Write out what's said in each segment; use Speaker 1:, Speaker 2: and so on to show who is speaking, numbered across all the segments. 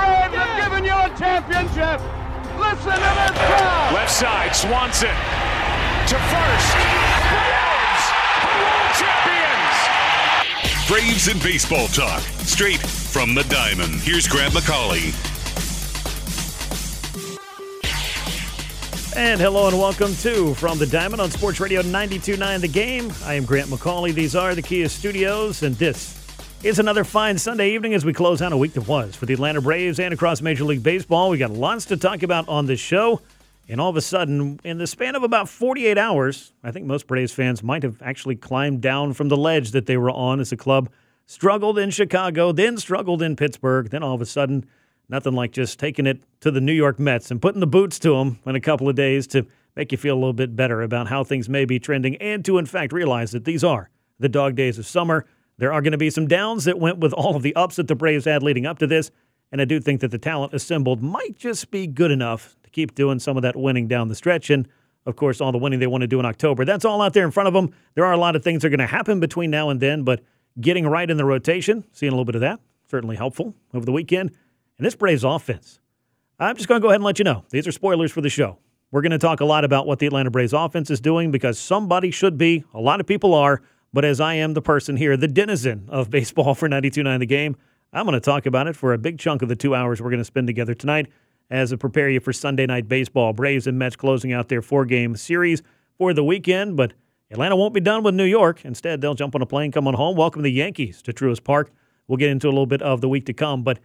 Speaker 1: Braves have given you a championship. Listen to this crowd.
Speaker 2: Left side, Swanson to first. Braves are world champions.
Speaker 3: Braves and baseball talk, straight from the diamond. Here's Grant McAuley.
Speaker 4: And hello and welcome to From the Diamond on Sports Radio 92.9 The Game. I am Grant McAuley. These are the Kia Studios, and this is another fine Sunday evening as we close out a week that was for the Atlanta Braves and across Major League Baseball. We got lots to talk about on this show. And all of a sudden, in the span of about 48 hours, I think most Braves fans might have actually climbed down from the ledge that they were on as the club struggled in Chicago, then struggled in Pittsburgh. Then all of a sudden, nothing like just taking it to the New York Mets and putting the boots to them in a couple of days to make you feel a little bit better about how things may be trending and to, in fact, realize that these are the dog days of summer. There are going to be some downs that went with all of the ups that the Braves had leading up to this. And I do think that the talent assembled might just be good enough to keep doing some of that winning down the stretch. And of course, all the winning they want to do in October. That's all out there in front of them. There are a lot of things that are going to happen between now and then, but getting right in the rotation, seeing a little bit of that, certainly helpful over the weekend. And this Braves offense, I'm just going to go ahead and let you know. These are spoilers for the show. We're going to talk a lot about what the Atlanta Braves offense is doing because somebody should be, a lot of people are, but as I am the person here, the denizen of baseball for 92.9 The Game, I'm going to talk about it for a big chunk of the two hours we're going to spend together tonight as I prepare you for Sunday night baseball. Braves and Mets closing out their four game series for the weekend, but Atlanta won't be done with New York. Instead, they'll jump on a plane, come on home, welcome the Yankees to Truist Park. We'll get into a little bit of the week to come, but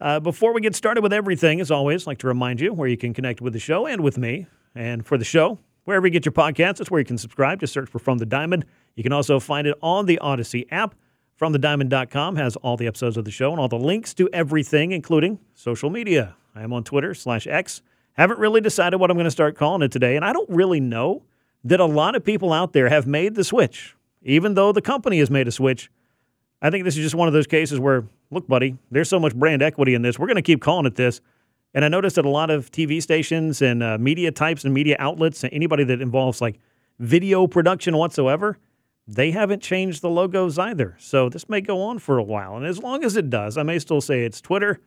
Speaker 4: uh, before we get started with everything, as always, I'd like to remind you where you can connect with the show and with me. And for the show, wherever you get your podcasts, that's where you can subscribe. Just search for From the Diamond. You can also find it on the Audacy app. FromTheDiamond.com has all the episodes of the show and all the links to everything, including social media. I am on Twitter slash X. Haven't really decided what I'm going to start calling it today, and I don't really know that a lot of people out there have made the switch, even though the company has made a switch. I think this is just one of those cases where, look, buddy, there's so much brand equity in this. We're going to keep calling it this. And I noticed that a lot of TV stations and uh, media types and media outlets, and anybody that involves like video production whatsoever, they haven't changed the logos either. So this may go on for a while. And as long as it does, I may still say it's Twitter,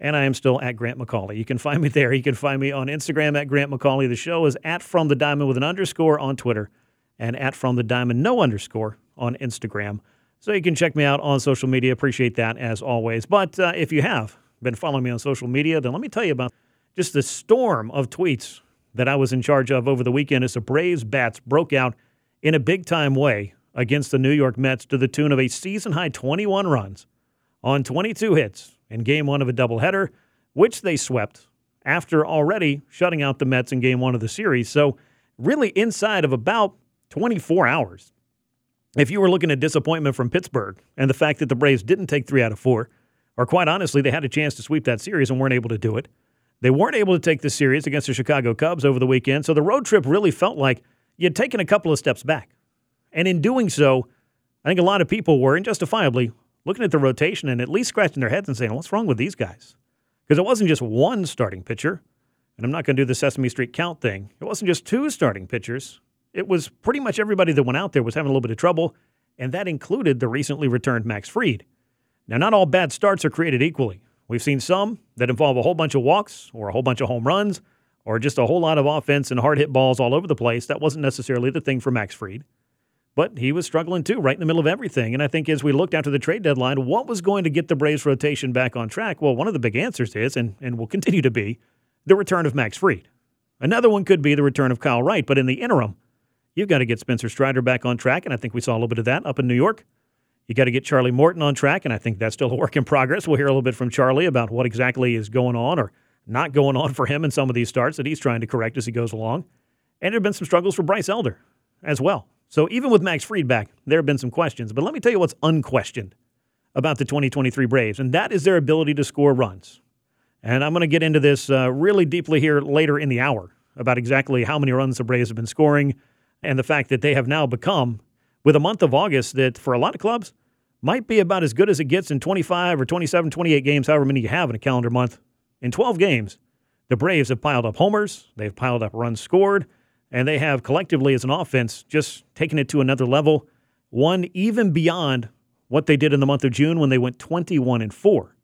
Speaker 4: and I am still at Grant McAuley. You can find me there. You can find me on Instagram at Grant McAuley. The show is at From the Diamond with an underscore on Twitter and at From the Diamond, no underscore on Instagram. So you can check me out on social media. Appreciate that as always. But uh, if you have been following me on social media, then let me tell you about just the storm of tweets that I was in charge of over the weekend as the Braves bats broke out in a big time way against the New York Mets to the tune of a season high 21 runs on 22 hits in game one of a doubleheader, which they swept after already shutting out the Mets in game one of the series. So, really, inside of about 24 hours, if you were looking at disappointment from Pittsburgh and the fact that the Braves didn't take three out of four, or quite honestly, they had a chance to sweep that series and weren't able to do it. They weren't able to take the series against the Chicago Cubs over the weekend, so the road trip really felt like you had taken a couple of steps back. And in doing so, I think a lot of people were, and justifiably, looking at the rotation and at least scratching their heads and saying, what's wrong with these guys? Because it wasn't just one starting pitcher, and I'm not going to do the Sesame Street count thing. It wasn't just two starting pitchers. It was pretty much everybody that went out there was having a little bit of trouble, and that included the recently returned Max Fried. Now, not all bad starts are created equally. We've seen some that involve a whole bunch of walks or a whole bunch of home runs or just a whole lot of offense and hard hit balls all over the place. That wasn't necessarily the thing for Max Fried. But he was struggling too, right in the middle of everything. And I think as we looked after the trade deadline, what was going to get the Braves rotation back on track? Well, one of the big answers is, and, and will continue to be, the return of Max Fried. Another one could be the return of Kyle Wright. But in the interim, you've got to get Spencer Strider back on track. And I think we saw a little bit of that up in New York. You got to get Charlie Morton on track. And I think that's still a work in progress. We'll hear a little bit from Charlie about what exactly is going on or not going on for him in some of these starts that he's trying to correct as he goes along. And there have been some struggles for Bryce Elder as well. So even with Max Fried back, there have been some questions. But let me tell you what's unquestioned about the 2023 Braves, and that is their ability to score runs. And I'm going to get into this uh, really deeply here later in the hour about exactly how many runs the Braves have been scoring and the fact that they have now become, with a month of August that for a lot of clubs might be about as good as it gets in 25 or 27, 28 games, however many you have in a calendar month. In 12 games, the Braves have piled up homers, they've piled up runs scored, and they have collectively as an offense just taken it to another level, one even beyond what they did in the month of June when they went 21 and 4.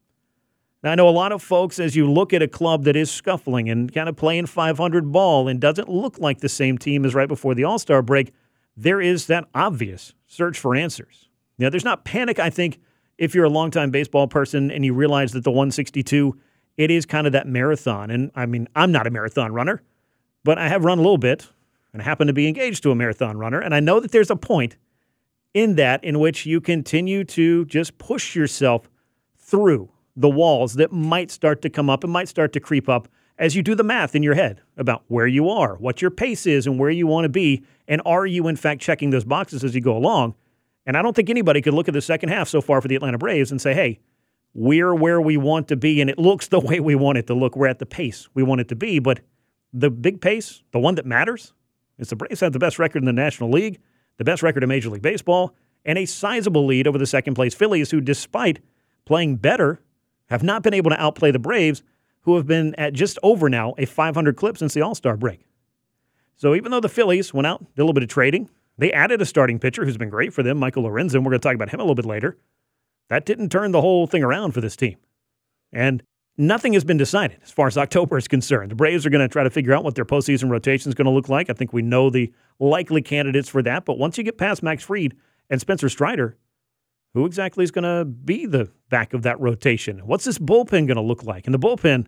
Speaker 4: Now, I know a lot of folks, as you look at a club that is scuffling and kind of playing 500 ball and doesn't look like the same team as right before the All Star break, there is that obvious search for answers. Now, there's not panic, I think, if you're a longtime baseball person and you realize that the 162, it is kind of that marathon. And I mean, I'm not a marathon runner, but I have run a little bit and happen to be engaged to a marathon runner. And I know that there's a point in that in which you continue to just push yourself through the walls that might start to come up and might start to creep up as you do the math in your head about where you are, what your pace is, and where you want to be. And are you, in fact, checking those boxes as you go along? And I don't think anybody could look at the second half so far for the Atlanta Braves and say, hey, we're where we want to be, and it looks the way we want it to look. We're at the pace we want it to be. But the big pace, the one that matters, is the Braves have the best record in the National League, the best record in Major League Baseball, and a sizable lead over the second place Phillies, who, despite playing better have not been able to outplay the Braves, who have been at just over now a 500 clip since the All Star break. So even though the Phillies went out, did a little bit of trading, they added a starting pitcher who's been great for them, Michael Lorenzen. We're going to talk about him a little bit later. That didn't turn the whole thing around for this team. And nothing has been decided as far as October is concerned. The Braves are going to try to figure out what their postseason rotation is going to look like. I think we know the likely candidates for that. But once you get past Max Fried and Spencer Strider, who exactly is going to be the back of that rotation? What's this bullpen going to look like? And the bullpen,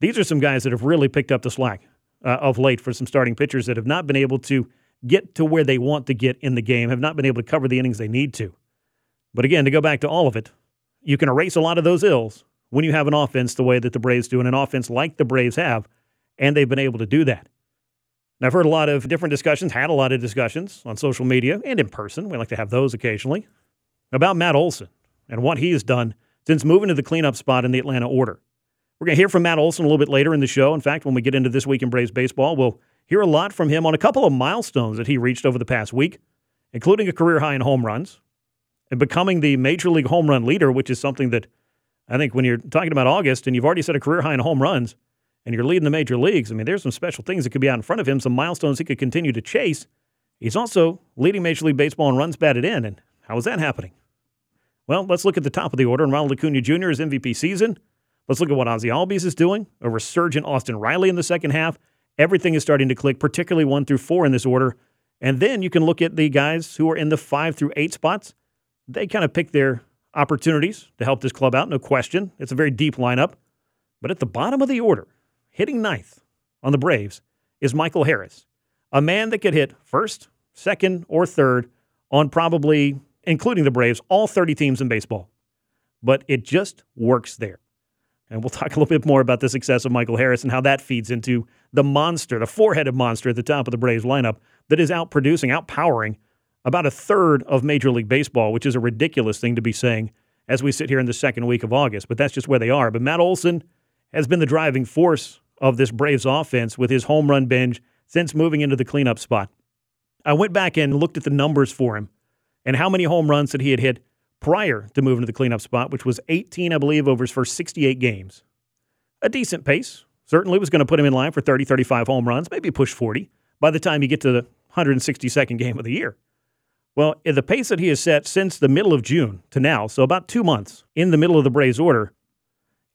Speaker 4: these are some guys that have really picked up the slack uh, of late for some starting pitchers that have not been able to get to where they want to get in the game, have not been able to cover the innings they need to. But again, to go back to all of it, you can erase a lot of those ills when you have an offense the way that the Braves do, and an offense like the Braves have, and they've been able to do that. And I've heard a lot of different discussions, had a lot of discussions on social media and in person. We like to have those occasionally about Matt Olson and what he has done since moving to the cleanup spot in the Atlanta order. We're going to hear from Matt Olson a little bit later in the show. In fact, when we get into this week in Braves baseball, we'll hear a lot from him on a couple of milestones that he reached over the past week, including a career high in home runs and becoming the major league home run leader, which is something that I think when you're talking about August and you've already set a career high in home runs and you're leading the major leagues, I mean, there's some special things that could be out in front of him, some milestones he could continue to chase. He's also leading Major League Baseball in runs batted in. And how is that happening? Well, let's look at the top of the order. And Ronald Acuna Jr. is MVP season. Let's look at what Ozzie Albies is doing. A resurgent Austin Riley in the second half. Everything is starting to click, particularly one through four in this order. And then you can look at the guys who are in the five through eight spots. They kind of pick their opportunities to help this club out, no question. It's a very deep lineup. But at the bottom of the order, hitting ninth on the Braves, is Michael Harris, a man that could hit first, second, or third on probably including the Braves, all 30 teams in baseball. But it just works there. And we'll talk a little bit more about the success of Michael Harris and how that feeds into the monster, the four headed monster at the top of the Braves lineup that is out producing, out powering about a third of Major League Baseball, which is a ridiculous thing to be saying as we sit here in the second week of August. But that's just where they are. But Matt Olson has been the driving force of this Braves offense with his home run binge since moving into the cleanup spot. I went back and looked at the numbers for him and how many home runs that he had hit prior to moving to the cleanup spot, which was 18, I believe, over his first 68 games. A decent pace. Certainly was going to put him in line for 30, 35 home runs, maybe push 40 by the time you get to the 162nd game of the year. Well, eh, the pace that he has set since the middle of June to now, so about two months in the middle of the Braves order,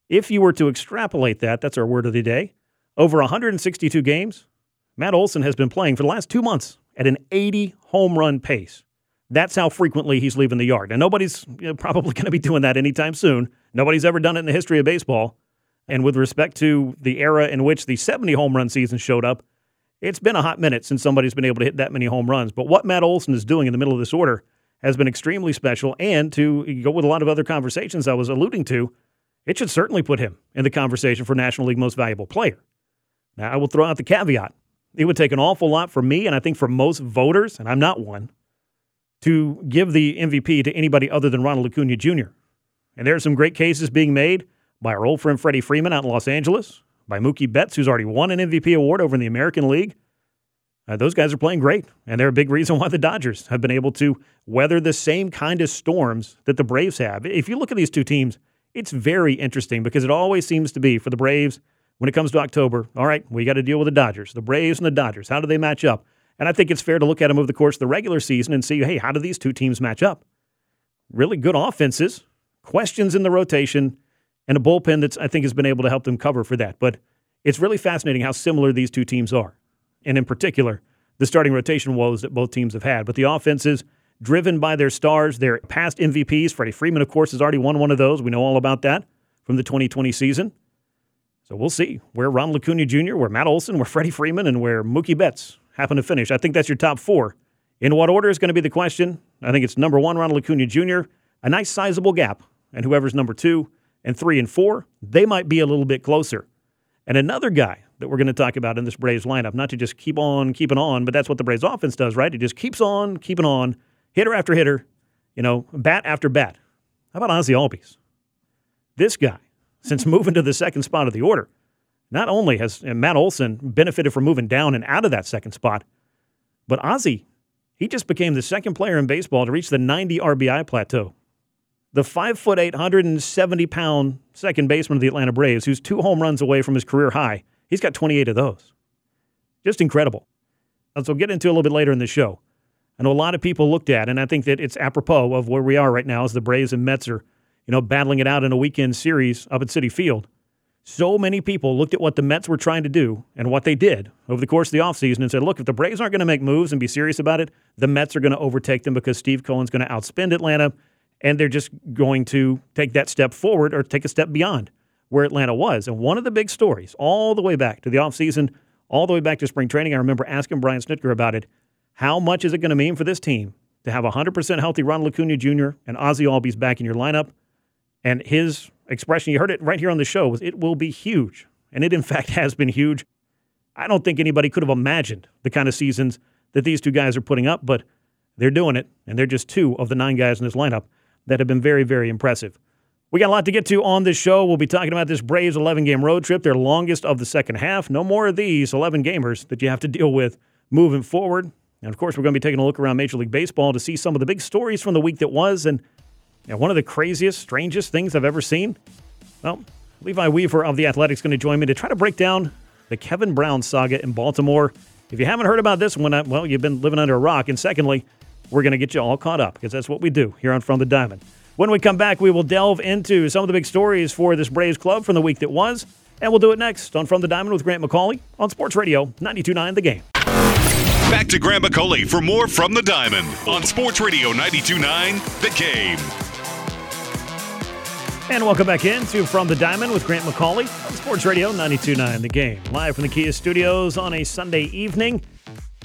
Speaker 4: if you were to extrapolate that, that's our word of the day, over 162 games, Matt Olson has been playing for the last two months at an 80 home run pace. That's how frequently he's leaving the yard. And nobody's you know, probably going to be doing that anytime soon. Nobody's ever done it in the history of baseball. And with respect to the era in which the 70 home run season showed up, it's been a hot minute since somebody's been able to hit that many home runs. But what Matt Olson is doing in the middle of this order has been extremely special. And to go with a lot of other conversations I was alluding to, it should certainly put him in the conversation for National League Most Valuable Player. Now, I will throw out the caveat. It would take an awful lot for me, and I think for most voters, and I'm not one, to give the MVP to anybody other than Ronald Acuna Jr. And there are some great cases being made by our old friend Freddie Freeman out in Los Angeles, by Mookie Betts, who's already won an MVP award over in the American League. Uh, those guys are playing great, and they're a big reason why the Dodgers have been able to weather the same kind of storms that the Braves have. If you look at these two teams, it's very interesting because it always seems to be for the Braves when it comes to October. All right, we got to deal with the Dodgers, the Braves and the Dodgers. How do they match up? And I think it's fair to look at them over the course of the regular season and see, hey, how do these two teams match up? Really good offenses, questions in the rotation, and a bullpen that I think has been able to help them cover for that. But it's really fascinating how similar these two teams are. And in particular, the starting rotation woes that both teams have had. But the offenses driven by their stars, their past MVPs. Freddie Freeman, of course, has already won one of those. We know all about that from the 2020 season. So we'll see where Ron Acuna Jr., where Matt Olson, where Freddie Freeman, and where Mookie Betts happen to finish. I think that's your top four. In what order is going to be the question? I think it's number one, Ronald Acuna Jr., a nice sizable gap. And whoever's number two and three and four, they might be a little bit closer. And another guy that we're going to talk about in this Braves lineup, not to just keep on keeping on, but that's what the Braves offense does, right? It just keeps on keeping on, hitter after hitter, you know, bat after bat. How about Ozzie Albies? This guy, since moving to the second spot of the order, not only has uh, Matt Olson benefited from moving down and out of that second spot, but Ozzie, he just became the second player in baseball to reach the 90 RBI plateau. The five foot eight, 170 pound second baseman of the Atlanta Braves, who's two home runs away from his career high, he's got 28 of those. Just incredible. As we'll get into a little bit later in the show. I know a lot of people looked at, and I think that it's apropos of where we are right now as the Braves and Mets are, you know, battling it out in a weekend series up at Citi Field. So many people looked at what the Mets were trying to do and what they did over the course of the offseason and said, look, if the Braves aren't going to make moves and be serious about it, the Mets are going to overtake them because Steve Cohen's going to outspend Atlanta and they're just going to take that step forward or take a step beyond where Atlanta was. And one of the big stories, all the way back to the offseason, all the way back to spring training, I remember asking Brian Snitker about it. How much is it going to mean for this team to have 100% healthy Ronald Acuna Jr. and Ozzie Albies back in your lineup? And his expression, you heard it right here on the show, was it will be huge. And it, in fact, has been huge. I don't think anybody could have imagined the kind of seasons that these two guys are putting up, but they're doing it. And they're just two of the nine guys in this lineup that have been very, very impressive. We got a lot to get to on this show. We'll be talking about this Braves 11 game road trip, their longest of the second half. No more of these 11 gamers that you have to deal with moving forward. And of course, we're going to be taking a look around Major League Baseball to see some of the big stories from the week that was. And know, one of the craziest, strangest things I've ever seen. Well, Levi Weaver of The Athletic's going to join me to try to break down the Kevin Brown saga in Baltimore. If you haven't heard about this one, uh, well, you've been living under a rock. And secondly, we're going to get you all caught up because that's what we do here on From the Diamond. When we come back, we will delve into some of the big stories for this Braves club from the week that was, and we'll do it next on From the Diamond with Grant McAuley on Sports Radio 92.9 The Game.
Speaker 3: Back to Grant McAuley for more From the Diamond on Sports Radio 92.9 The Game.
Speaker 4: And welcome back in to From the Diamond with Grant McAuley on Sports Radio 92.9 The Game. Live from the Kia Studios on a Sunday evening.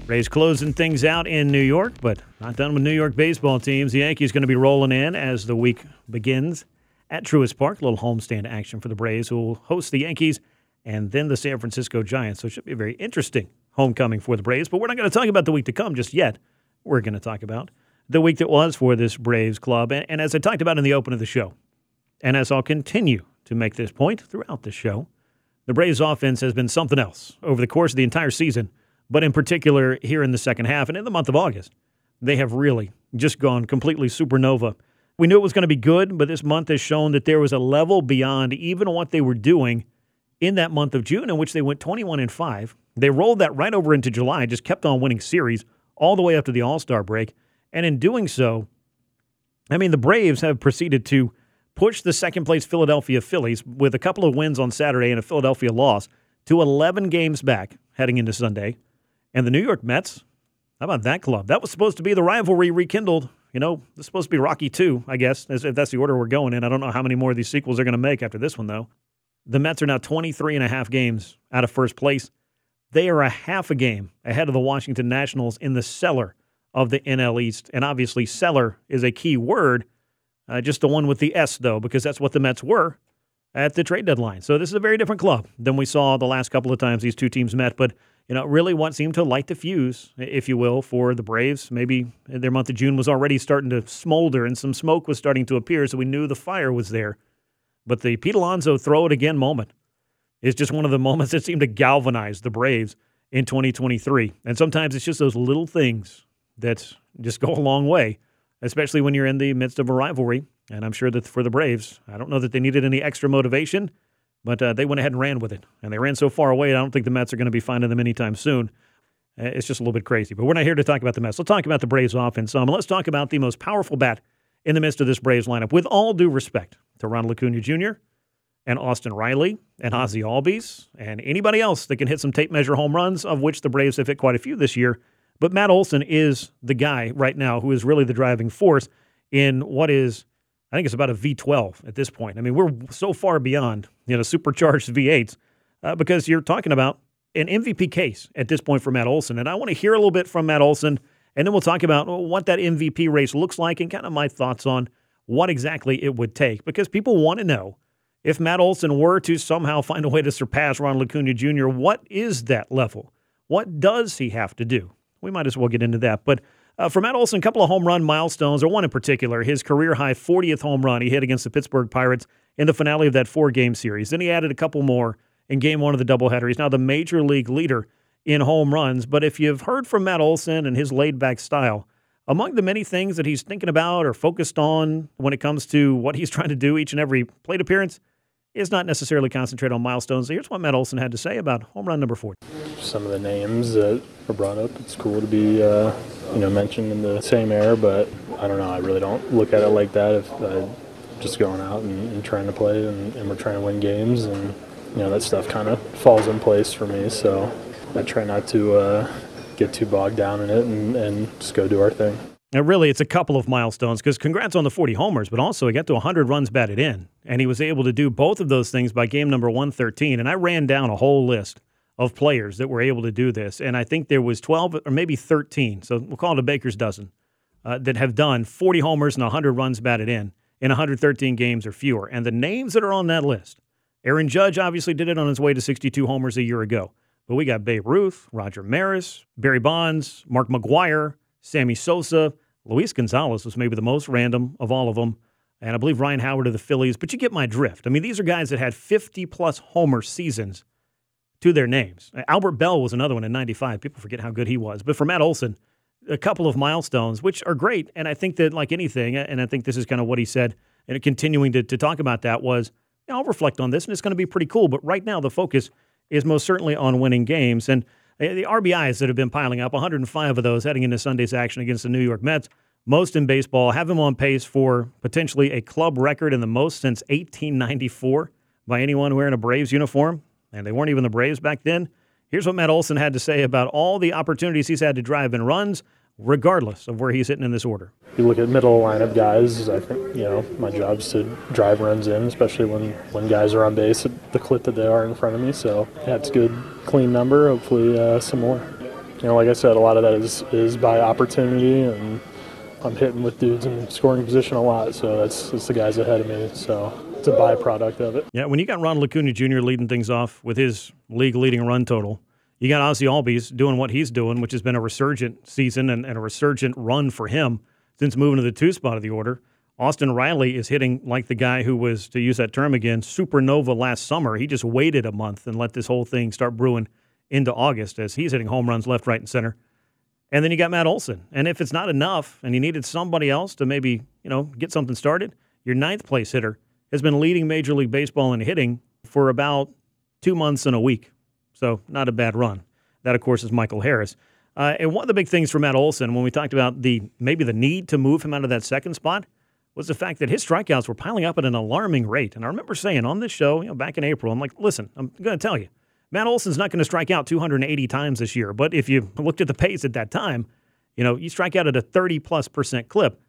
Speaker 4: Rays closing things out in New York, but not done with New York baseball teams. The Yankees going to be rolling in as the week begins at Truist Park. A little homestand action for the Braves, who will host the Yankees and then the San Francisco Giants. So it should be a very interesting homecoming for the Braves. But we're not going to talk about the week to come just yet. We're going to talk about the week that was for this Braves club. And, and as I talked about in the open of the show, and as I'll continue to make this point throughout the show, the Braves offense has been something else over the course of the entire season, but in particular here in the second half and in the month of August. They have really just gone completely supernova. We knew it was going to be good, but this month has shown that there was a level beyond even what they were doing in that month of June, in which they went 21 and 5. They rolled that right over into July, just kept on winning series all the way up to the All Star break. And in doing so, I mean, the Braves have proceeded to push the second place Philadelphia Phillies with a couple of wins on Saturday and a Philadelphia loss to 11 games back heading into Sunday. And the New York Mets, how about that club? That was supposed to be the rivalry rekindled. You know, it's supposed to be Rocky 2, I guess, if that's the order we're going in. I don't know how many more of these sequels they're going to make after this one, though. The Mets are now 23 and a half games out of first place. They are a half a game ahead of the Washington Nationals in the cellar of the NL East. And obviously, cellar is a key word uh, just the one with the S, though, because that's what the Mets were at the trade deadline. So this is a very different club than we saw the last couple of times these two teams met. But you know, really what seemed to light the fuse, if you will, for the Braves. Maybe their month of June was already starting to smolder and some smoke was starting to appear, so we knew the fire was there. But the Pete Alonso throw it again moment is just one of the moments that seemed to galvanize the Braves in 2023. And sometimes it's just those little things that just go a long way, especially when you're in the midst of a rivalry. And I'm sure that for the Braves, I don't know that they needed any extra motivation, but uh, they went ahead and ran with it. And they ran so far away, I don't think the Mets are going to be finding them anytime soon. Uh, it's just a little bit crazy. But we're not here to talk about the Mets. Let's talk about the Braves offense some. let's talk about the most powerful bat in the midst of this Braves lineup. With all due respect to Ronald Acuna Jr., and Austin Riley and Ozzie Albies and anybody else that can hit some tape measure home runs, of which the Braves have hit quite a few this year. But Matt Olson is the guy right now who is really the driving force in what is, I think it's about a V12 at this point. I mean, we're so far beyond, you know, supercharged V8s uh, because you're talking about an MVP case at this point for Matt Olson. And I want to hear a little bit from Matt Olson, and then we'll talk about what that MVP race looks like and kind of my thoughts on what exactly it would take because people want to know if Matt Olson were to somehow find a way to surpass Ron Acuna Jr., what is that level? What does he have to do? We might as well get into that. But uh, for Matt Olson, a couple of home run milestones, or one in particular, his career high 40th home run he hit against the Pittsburgh Pirates in the finale of that four game series. Then he added a couple more in game one of the doubleheader. He's now the major league leader in home runs. But if you've heard from Matt Olson and his laid back style, among the many things that he's thinking about or focused on when it comes to what he's trying to do each and every plate appearance, is not necessarily concentrate on milestones. Here's what Matt Olson had to say about home run number 40.
Speaker 5: Some of the names that were brought up, it's cool to be, uh, you know, mentioned in the same air, but I don't know. I really don't look at it like that. If I just going out and, and trying to play and, and, we're trying to win games, and you know that stuff kind of falls in place for me. So I try not to uh, get too bogged down in it and, and just go do our thing.
Speaker 4: Now, really, it's a couple of milestones because congrats on the 40 homers, but also he got to 100 runs batted in. And he was able to do both of those things by game number 113. And I ran down a whole list of players that were able to do this. And I think there was 12 or maybe 13, so we'll call it a baker's dozen, uh, that have done 40 homers and 100 runs batted in in 113 games or fewer. And the names that are on that list Aaron Judge obviously did it on his way to 62 homers a year ago. But we got Babe Ruth, Roger Maris, Barry Bonds, Mark McGwire, Sammy Sosa. Luis Gonzalez was maybe the most random of all of them. And I believe Ryan Howard of the Phillies, but you get my drift. I mean, these are guys that had 50 plus homer seasons to their names. Albert Belle was another one in 95. People forget how good he was. But for Matt Olson, a couple of milestones, which are great. And I think that, like anything, and I think this is kind of what he said, and continuing to, to talk about that was, I'll reflect on this, and it's going to be pretty cool. But right now, the focus is most certainly on winning games. And Uh, the RBIs that have been piling up, 105 of those heading into Sunday's action against the New York Mets, most in baseball, have him on pace for potentially a club record in the most since 1894 by anyone wearing a Braves uniform. And they weren't even the Braves back then. Here's what Matt Olson had to say about all the opportunities he's had to drive in runs, regardless of where he's hitting in this order.
Speaker 5: You look at middle lineup guys, I think, you know, my job is to drive runs in, especially when, when guys are on base at the clip that they are in front of me. So that's yeah, good, clean number. Hopefully, uh, some more. You know, like I said, a lot of that is, is by opportunity, and I'm hitting with dudes in scoring position a lot. So that's, that's the guys ahead of me. So it's a byproduct of it.
Speaker 4: Yeah, when you got Ronald Acuna Jr. leading things off with his league leading run total, you got Ozzie Albies doing what he's doing, which has been a resurgent season and, and a resurgent run for him since moving to the two spot of the order. Austin Riley is hitting like the guy who was, to use that term again, supernova last summer. He just waited a month and let this whole thing start brewing into August as he's hitting home runs left, right, and center. And then you got Matt Olson. And if it's not enough and you needed somebody else to maybe, you know, get something started, your ninth place hitter has been leading Major League Baseball in hitting for about two months and a week. So not a bad run. That, of course, is Michael Harris. Uh, and one of the big things for Matt Olson when we talked about the maybe the need to move him out of that second spot was the fact that his strikeouts were piling up at an alarming rate. And I remember saying on this show, you know, back in April, I'm like, listen, I'm going to tell you, Matt Olson's not going to strike out 280 times this year. But if you looked at the pace at that time, you know, you strike out at a 30 plus percent clip,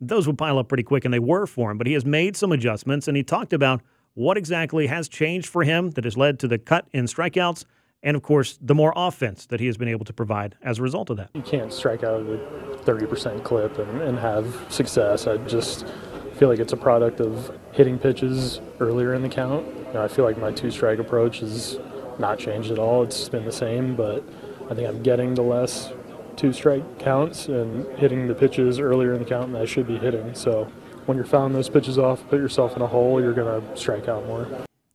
Speaker 4: those would pile up pretty quick, and they were for him. But he has made some adjustments, and he talked about what exactly has changed for him that has led to the cut in strikeouts and of course the more offense that he has been able to provide as a result of that.
Speaker 5: You can't strike out a 30% clip and, and have success. I just feel like it's a product of hitting pitches earlier in the count. You know, I feel like my two strike approach has not changed at all. It's been the same, but I think I'm getting the less two strike counts and hitting the pitches earlier in the count than I should be hitting. So when you're fouling those pitches off, put yourself in a hole, you're going to strike out more.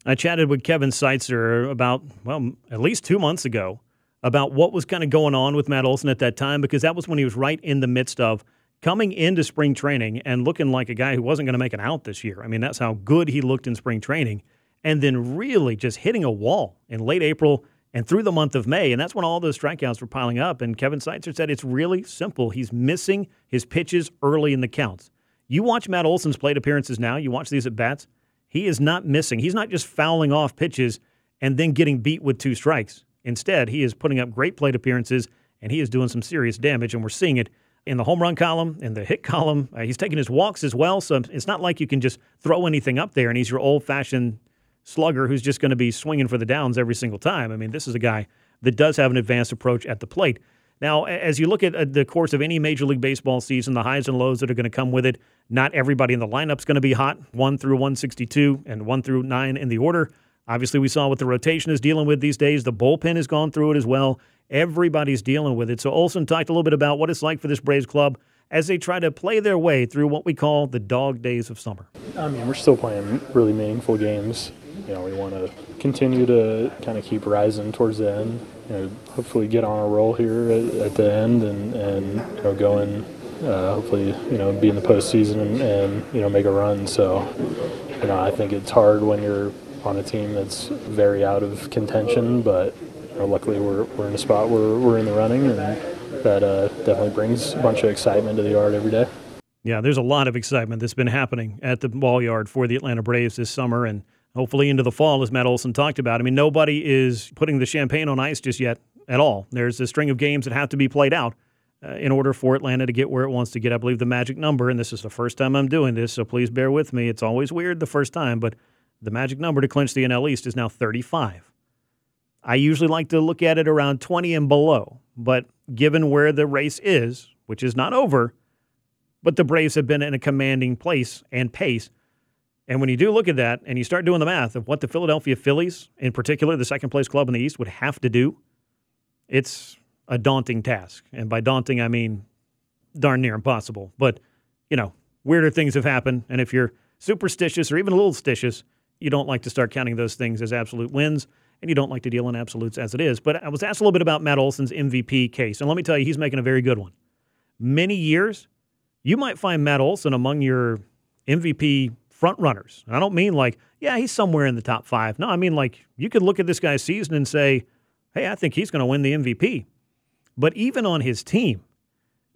Speaker 4: I chatted with Kevin Seitzer about, well, at least two months ago about what was kind of going on with Matt Olson at that time because that was when he was right in the midst of coming into spring training and looking like a guy who wasn't going to make an out this year. I mean, that's how good he looked in spring training. And then really just hitting a wall in late April and through the month of May. And that's when all those strikeouts were piling up. And Kevin Seitzer said it's really simple. He's missing his pitches early in the counts. You watch Matt Olson's plate appearances now, you watch these at bats, he is not missing. He's not just fouling off pitches and then getting beat with two strikes. Instead, he is putting up great plate appearances and he is doing some serious damage. And we're seeing it in the home run column, in the hit column. Uh, he's taking his walks as well. So it's not like you can just throw anything up there and he's your old fashioned slugger who's just going to be swinging for the downs every single time. I mean, this is a guy that does have an advanced approach at the plate. Now, as you look at the course of any Major League Baseball season, the highs and lows that are going to come with it, not everybody in the lineup is going to be hot, 1 through 162 and 1 through 9 in the order. Obviously, we saw what the rotation is dealing with these days. The bullpen has gone through it as well. Everybody's dealing with it. So, Olson talked a little bit about what it's like for this Braves club as they try to play their way through what we call the dog days of summer.
Speaker 5: I mean, we're still playing really meaningful games you know, we want to continue to kind of keep rising towards the end. You know, hopefully get on a roll here at, at the end and, and you know, go in, uh, hopefully, you know, be in the postseason and, and, you know, make a run. So, you know, I think it's hard when you're on a team that's very out of contention, but you know, luckily we're, we're in a spot where we're in the running and that uh, definitely brings a bunch of excitement to the yard every day.
Speaker 4: Yeah, there's a lot of excitement that's been happening at the ball yard for the Atlanta Braves this summer, and hopefully into the fall, as Matt Olson talked about. I mean, nobody is putting the champagne on ice just yet at all. There's a string of games that have to be played out uh, in order for Atlanta to get where it wants to get. I believe the magic number, and this is the first time I'm doing this, so please bear with me. It's always weird the first time, but the magic number to clinch the NL East is now 35. I usually like to look at it around 20 and below, but given where the race is, which is not over, but the Braves have been in a commanding place and pace and when you do look at that and you start doing the math of what the Philadelphia Phillies, in particular, the second place club in the East, would have to do, it's a daunting task. And by daunting, I mean darn near impossible. But, you know, weirder things have happened. And if you're superstitious or even a little stitious, you don't like to start counting those things as absolute wins. And you don't like to deal in absolutes as it is. But I was asked a little bit about Matt Olson's MVP case. And let me tell you, he's making a very good one. Many years, you might find Matt Olson among your MVP front runners. I don't mean like, yeah, he's somewhere in the top five. No, I mean like you could look at this guy's season and say, hey, I think he's going to win the MVP. But even on his team,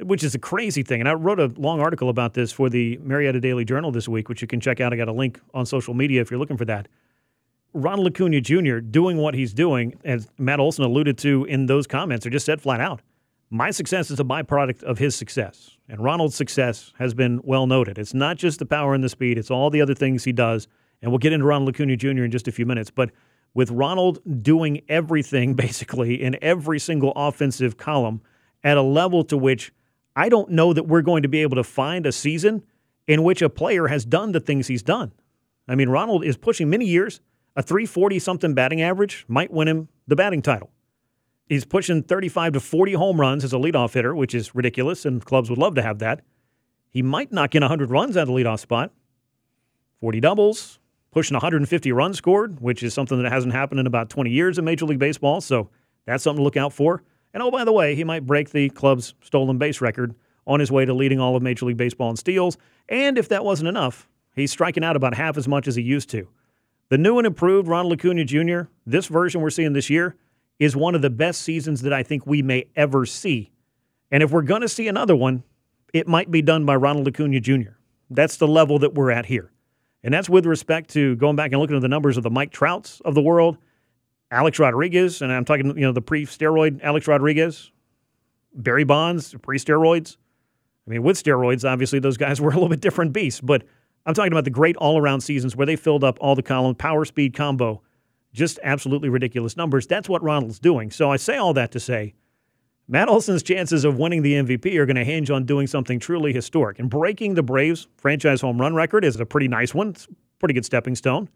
Speaker 4: which is a crazy thing, and I wrote a long article about this for the Marietta Daily Journal this week, which you can check out. I got a link on social media if you're looking for that. Ronald Acuna Jr. doing what he's doing, as Matt Olson alluded to in those comments, or just said flat out, my success is a byproduct of his success. And Ronald's success has been well noted. It's not just the power and the speed, it's all the other things he does. And we'll get into Ronald Acuna Jr. in just a few minutes. But with Ronald doing everything basically in every single offensive column at a level to which I don't know that we're going to be able to find a season in which a player has done the things he's done. I mean, Ronald is pushing many years. A 340 something batting average might win him the batting title. He's pushing 35 to 40 home runs as a leadoff hitter, which is ridiculous, and clubs would love to have that. He might knock in 100 runs at the leadoff spot. 40 doubles, pushing 150 runs scored, which is something that hasn't happened in about 20 years in Major League Baseball. So that's something to look out for. And oh, by the way, he might break the club's stolen base record on his way to leading all of Major League Baseball in steals. And if that wasn't enough, he's striking out about half as much as he used to. The new and improved Ronald Acuna Jr., this version we're seeing this year, is one of the best seasons that I think we may ever see. And if we're going to see another one, it might be done by Ronald Acuna Jr. That's the level that we're at here. And that's with respect to going back and looking at the numbers of the Mike Trouts of the world, Alex Rodriguez, and I'm talking, you know, the pre-steroid Alex Rodriguez, Barry Bonds, pre-steroids. I mean, with steroids, obviously those guys were a little bit different beasts, but I'm talking about the great all-around seasons where they filled up all the column power speed combo just absolutely ridiculous numbers. That's what Ronald's doing. So I say all that to say Matt Olson's chances of winning the MVP are going to hinge on doing something truly historic. And breaking the Braves franchise home run record is a pretty nice one. It's a pretty good stepping stone.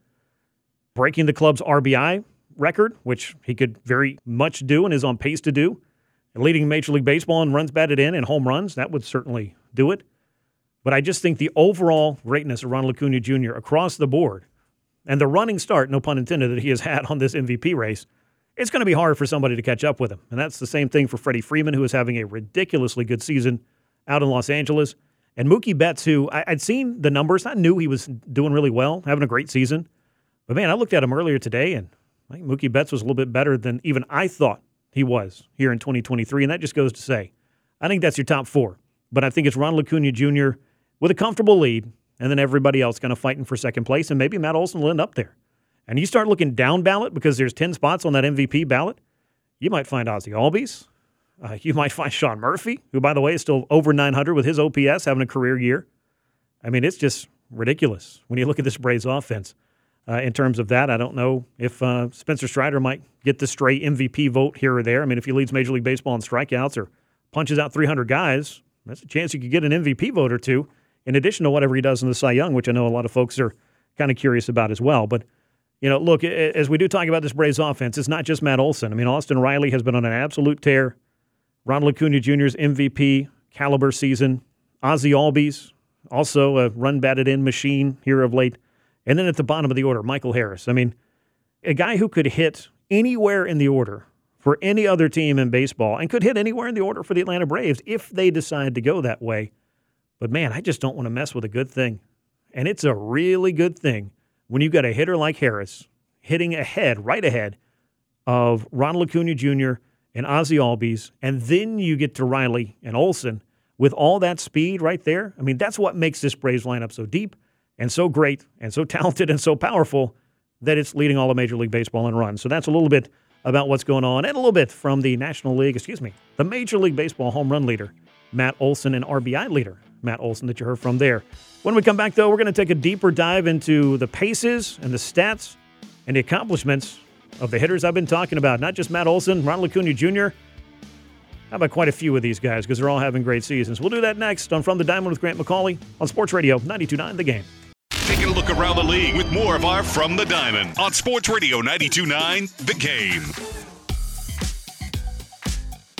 Speaker 4: Breaking the club's RBI record, which he could very much do and is on pace to do, leading Major League Baseball in runs batted in and home runs. That would certainly do it. But I just think the overall greatness of Ronald Acuna Jr. across the board and the running start, no pun intended, that he has had on this MVP race, it's going to be hard for somebody to catch up with him. And that's the same thing for Freddie Freeman, who is having a ridiculously good season out in Los Angeles. And Mookie Betts, who I, would seen the numbers, I knew he was doing really well, having a great season. But man, I looked at him earlier today, and I think Mookie Betts was a little bit better than even I thought he was here in 2023. And that just goes to say, I think that's your top four. But I think it's Ronald Acuna Jr. with a comfortable lead, and then everybody else kind of fighting for second place, and maybe Matt Olson will end up there. And you start looking down ballot because there's 10 spots on that MVP ballot, you might find Ozzie Albies. Uh, you might find Sean Murphy, who, by the way, is still over 900 with his OPS, having a career year. I mean, it's just ridiculous when you look at this Braves offense. Uh, in terms of that, I don't know if uh, Spencer Strider might get the stray MVP vote here or there. I mean, if he leads Major League Baseball in strikeouts or punches out 300 guys, that's a chance you could get an MVP vote or two, in addition to whatever he does in the Cy Young, which I know a lot of folks are kind of curious about as well. But you know, look, as we do talk about this Braves offense, it's not just Matt Olson. I mean, Austin Riley has been on an absolute tear. Ronald Acuna Jr.'s MVP caliber season. Ozzie Albies, also a run batted in machine here of late. And then at the bottom of the order, Michael Harris. I mean, a guy who could hit anywhere in the order for any other team in baseball and could hit anywhere in the order for the Atlanta Braves if they decide to go that way. But man, I just don't want to mess with a good thing. And it's a really good thing when you've got a hitter like Harris hitting ahead, right ahead of Ronald Acuna Jr. and Ozzie Albies, and then you get to Riley and Olson with all that speed right there. I mean, that's what makes this Braves lineup so deep and so great and so talented and so powerful that it's leading all of Major League Baseball in runs. So that's a little bit about what's going on and a little bit from the National League, excuse me, the Major League Baseball home run leader, Matt Olson, and RBI leader, Matt Olson, that you heard from there. When we come back, though, we're going to take a deeper dive into the paces and the stats and the accomplishments of the hitters I've been talking about. Not just Matt Olson, Ronald Acuna Jr. How about quite a few of these guys because they're all having great seasons? We'll do that next on From the Diamond with Grant McAuley on Sports Radio 92.9 The Game.
Speaker 3: Taking a look around the league with more of our From the Diamond on Sports Radio 92.9 The Game.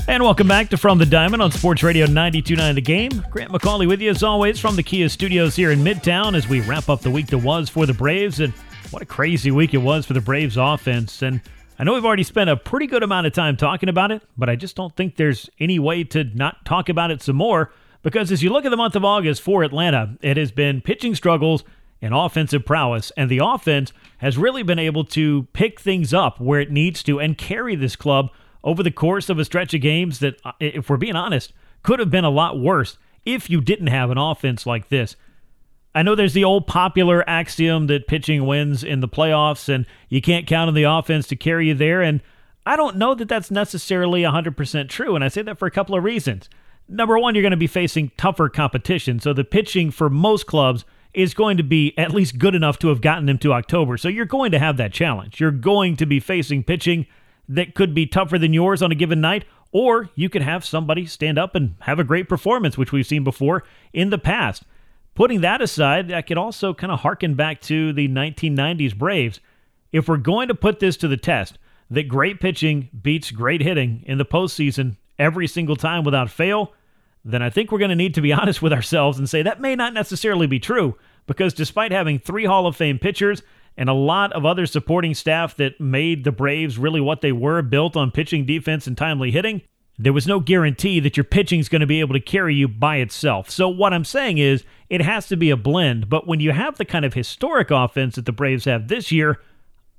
Speaker 4: And welcome back to From the Diamond on Sports Radio 92.9 The Game. Grant McAuley with you as always from the Kia Studios here in Midtown as we wrap up the week that was for the Braves. And what a crazy week it was for the Braves offense. And I know we've already spent a pretty good amount of time talking about it, but I just don't think there's any way to not talk about it some more because as you look at the month of August for Atlanta, it has been pitching struggles and offensive prowess. And the offense has really been able to pick things up where it needs to and carry this club over the course of a stretch of games that, uh, if we're being honest, could have been a lot worse if you didn't have an offense like this. I know there's the old popular axiom that pitching wins in the playoffs and you can't count on the offense to carry you there. And I don't know that that's necessarily 100% true. And I say that for a couple of reasons. Number one, you're going to be facing tougher competition. So the pitching for most clubs is going to be at least good enough to have gotten them to October. So you're going to have that challenge. You're going to be facing pitching that could be tougher than yours on a given night, or you could have somebody stand up and have a great performance, which we've seen before in the past. Putting that aside, I could also kind of harken back to the 1990s Braves. If we're going to put this to the test, that great pitching beats great hitting in the postseason every single time without fail, then I think we're going to need to be honest with ourselves and say that may not necessarily be true because despite having three Hall of Fame pitchers and a lot of other supporting staff that made the Braves really what they were, built on pitching, defense, and timely hitting, there was no guarantee that your pitching is going to be able to carry you by itself. So, what I'm saying is, it has to be a blend. But when you have the kind of historic offense that the Braves have this year,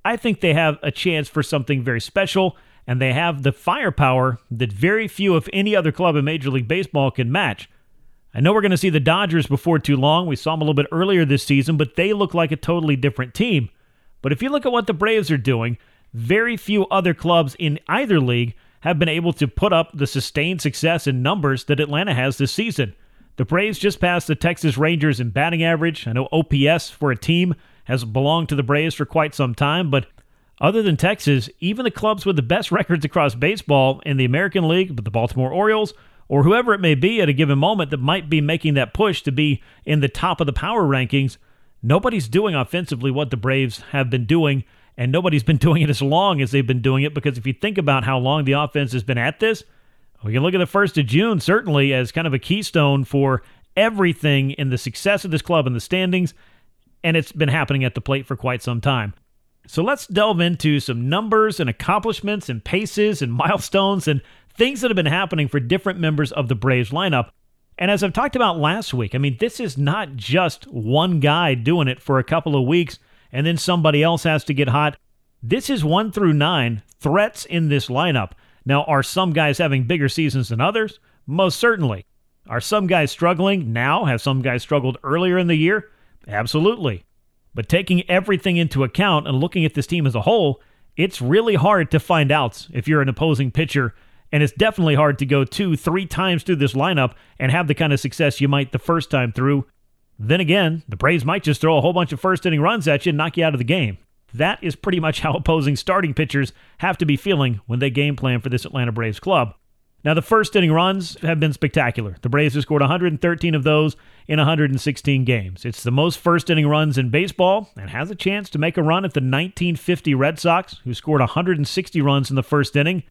Speaker 4: I think they have a chance for something very special, and they have the firepower that very few, if any other club in Major League Baseball, can match. I know we're going to see the Dodgers before too long. We saw them a little bit earlier this season, but they look like a totally different team. But if you look at what the Braves are doing, very few other clubs in either league have been able to put up the sustained success in numbers that Atlanta has this season. The Braves just passed the Texas Rangers in batting average. I know OPS for a team has belonged to the Braves for quite some time, but other than Texas, even the clubs with the best records across baseball in the American League, but the Baltimore Orioles, or whoever it may be at a given moment that might be making that push to be in the top of the power rankings, nobody's doing offensively what the Braves have been doing, and nobody's been doing it as long as they've been doing it. Because if you think about how long the offense has been at this, We can look at the 1st of June certainly as kind of a keystone for everything in the success of this club in the standings, and it's been happening at the plate for quite some time. So let's delve into some numbers and accomplishments and paces and milestones and things that have been happening for different members of the Braves lineup. And as I've talked about last week, I mean, this is not just one guy doing it for a couple of weeks and then somebody else has to get hot. This is one through nine threats in this lineup. Now, are some guys having bigger seasons than others? Most certainly. Are some guys struggling now? Have some guys struggled earlier in the year? Absolutely. But taking everything into account and looking at this team as a whole, it's really hard to find outs if you're an opposing pitcher. And it's definitely hard to go two, three times through this lineup and have the kind of success you might the first time through. Then again, the Braves might just throw a whole bunch of first inning runs at you and knock you out of the game. That is pretty much how opposing starting pitchers have to be feeling when they game plan for this Atlanta Braves club. Now, the first inning runs have been spectacular. The Braves have scored 113 of those in 116 games. It's the most first inning runs in baseball and has a chance to make a run at the 1950 Red Sox, who scored 160 runs in the first inning.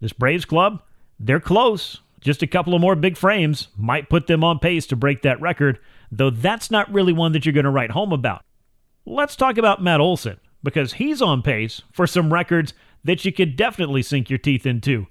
Speaker 4: This Braves club, they're close. Just a couple of more big frames might put them on pace to break that record, though that's not really one that you're going to write home about. Let's talk about Matt Olson, because he's on pace for some records that you could definitely sink your teeth into.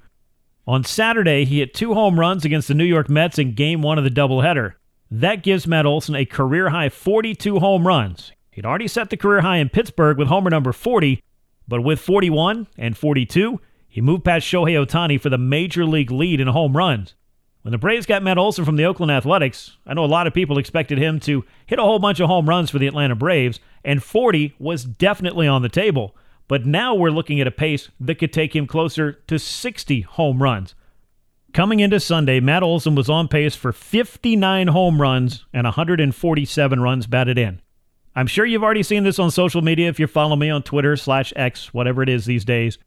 Speaker 4: On Saturday, he hit two home runs against the New York Mets in game one of the doubleheader. That gives Matt Olson a career high 42 home runs. He'd already set the career high in Pittsburgh with homer number 40, but with 41 and 42, he moved past Shohei Ohtani for the major league lead in home runs. When the Braves got Matt Olson from the Oakland Athletics, I know a lot of people expected him to hit a whole bunch of home runs for the Atlanta Braves, and 40 was definitely on the table. But now we're looking at a pace that could take him closer to 60 home runs. Coming into Sunday, Matt Olson was on pace for 59 home runs and 147 runs batted in. I'm sure you've already seen this on social media if you follow me on Twitter slash X, whatever it is these days.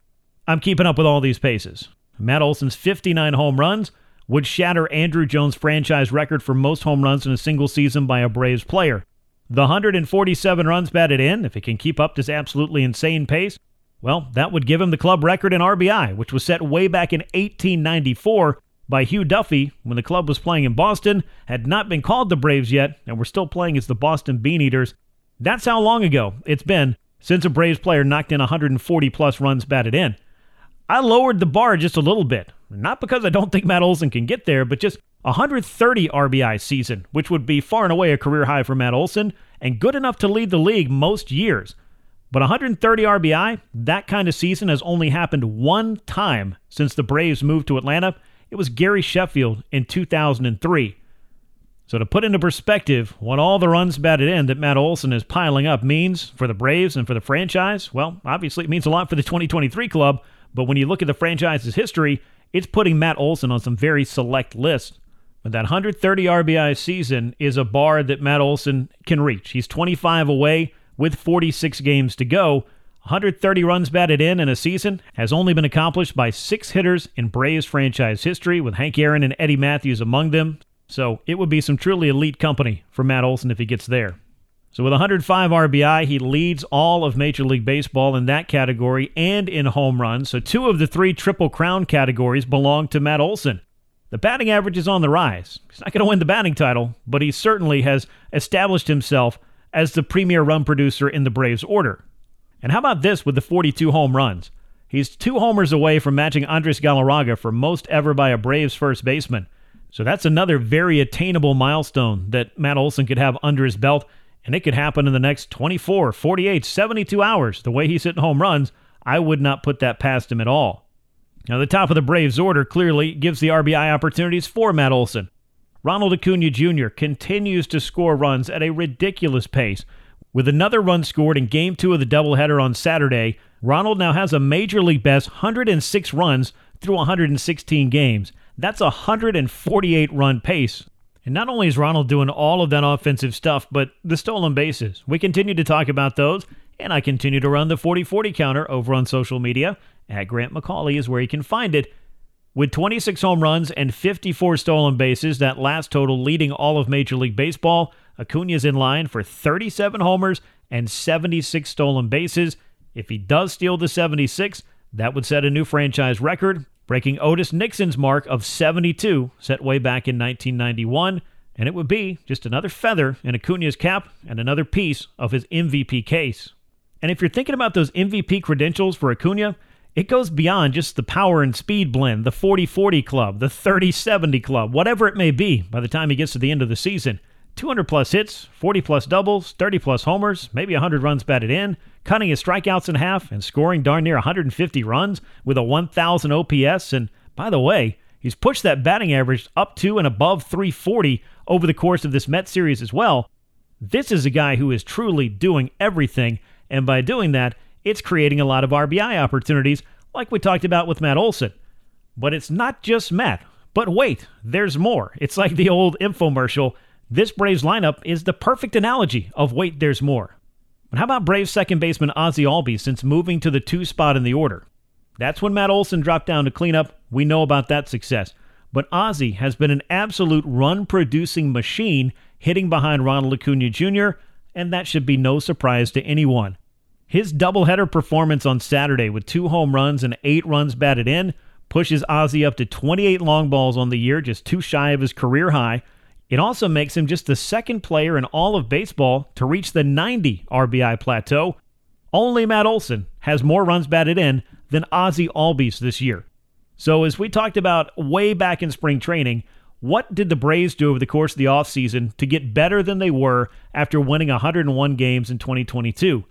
Speaker 4: I'm keeping up with all these paces. Matt Olson's 59 home runs would shatter Andruw Jones' franchise record for most home runs in a single season by a Braves player. The 147 runs batted in, if he can keep up this absolutely insane pace, well, that would give him the club record in RBI, which was set way back in 1894 by Hugh Duffy when the club was playing in Boston, had not been called the Braves yet, and were still playing as the Boston Bean Eaters. That's how long ago it's been since a Braves player knocked in 140 plus runs batted in. I lowered the bar just a little bit, not because I don't think Matt Olson can get there, but just 130 RBI season, which would be far and away a career high for Matt Olson and good enough to lead the league most years. But 130 RBI, that kind of season has only happened one time since the Braves moved to Atlanta. It was Gary Sheffield in 2003. So, to put into perspective what all the runs batted in that Matt Olson is piling up means for the Braves and for the franchise, well, obviously it means a lot for the 2023 club. But when you look at the franchise's history, it's putting Matt Olson on some very select lists. But that 130 RBI season is a bar that Matt Olson can reach. He's 25 away with 46 games to go. 130 runs batted in in a season has only been accomplished by six hitters in Braves franchise history, with Hank Aaron and Eddie Mathews among them. So it would be some truly elite company for Matt Olson if he gets there. So with 105 RBI, he leads all of Major League Baseball in that category and in home runs. So two of the three Triple Crown categories belong to Matt Olson. The batting average is on the rise. He's not going to win the batting title, but he certainly has established himself as the premier run producer in the Braves order. And how about this with the 42 home runs? He's two homers away from matching Andres Galarraga for most ever by a Braves first baseman. So that's another very attainable milestone that Matt Olson could have under his belt, and it could happen in the next 24, 48, 72 hours. The way he's hitting home runs, I would not put that past him at all. Now, the top of the Braves order clearly gives the RBI opportunities for Matt Olson. Ronald Acuna Jr. continues to score runs at a ridiculous pace. With another run scored in Game 2 of the doubleheader on Saturday, Ronald now has a major league best 106 runs through 116 games. That's a 148 run pace. And not only is Ronald doing all of that offensive stuff, but the stolen bases. We continue to talk about those, and I continue to run the 40 40 counter over on social media at Grant McAuley is where you can find it. With 26 home runs and 54 stolen bases, that last total leading all of Major League Baseball, Acuna's in line for 37 homers and 76 stolen bases. If he does steal the 76, that would set a new franchise record breaking Otis Nixon's mark of 72 set way back in 1991, and it would be just another feather in Acuna's cap and another piece of his MVP case. And if you're thinking about those MVP credentials for Acuna, it goes beyond just the power and speed blend, the 40 40 club, the 30 70 club, whatever it may be by the time he gets to the end of the season. 200 plus hits, 40 plus doubles, 30 plus homers, maybe 100 runs batted in, cutting his strikeouts in half, and scoring darn near 150 runs with a 1,000 OPS. And by the way, he's pushed that batting average up to and above 340 over the course of this Met series as well. This is a guy who is truly doing everything, and by doing that, it's creating a lot of RBI opportunities, like we talked about with Matt Olson. But it's not just Matt. But wait, there's more. It's like the old infomercial. This Braves lineup is the perfect analogy of wait, there's more. But how about Braves second baseman Ozzie Albies since moving to the two spot in the order? That's when Matt Olson dropped down to clean up. We know about that success. But Ozzie has been an absolute run producing machine hitting behind Ronald Acuna Jr., and that should be no surprise to anyone. His doubleheader performance on Saturday with two home runs and eight runs batted in pushes Ozzie up to 28 long balls on the year, just two shy of his career high. It also makes him just the second player in all of baseball to reach the 90 RBI plateau. Only Matt Olson has more runs batted in than Ozzie Albies this year. So, as we talked about way back in spring training, what did the Braves do over the course of the offseason to get better than they were after winning 101 games in 2022?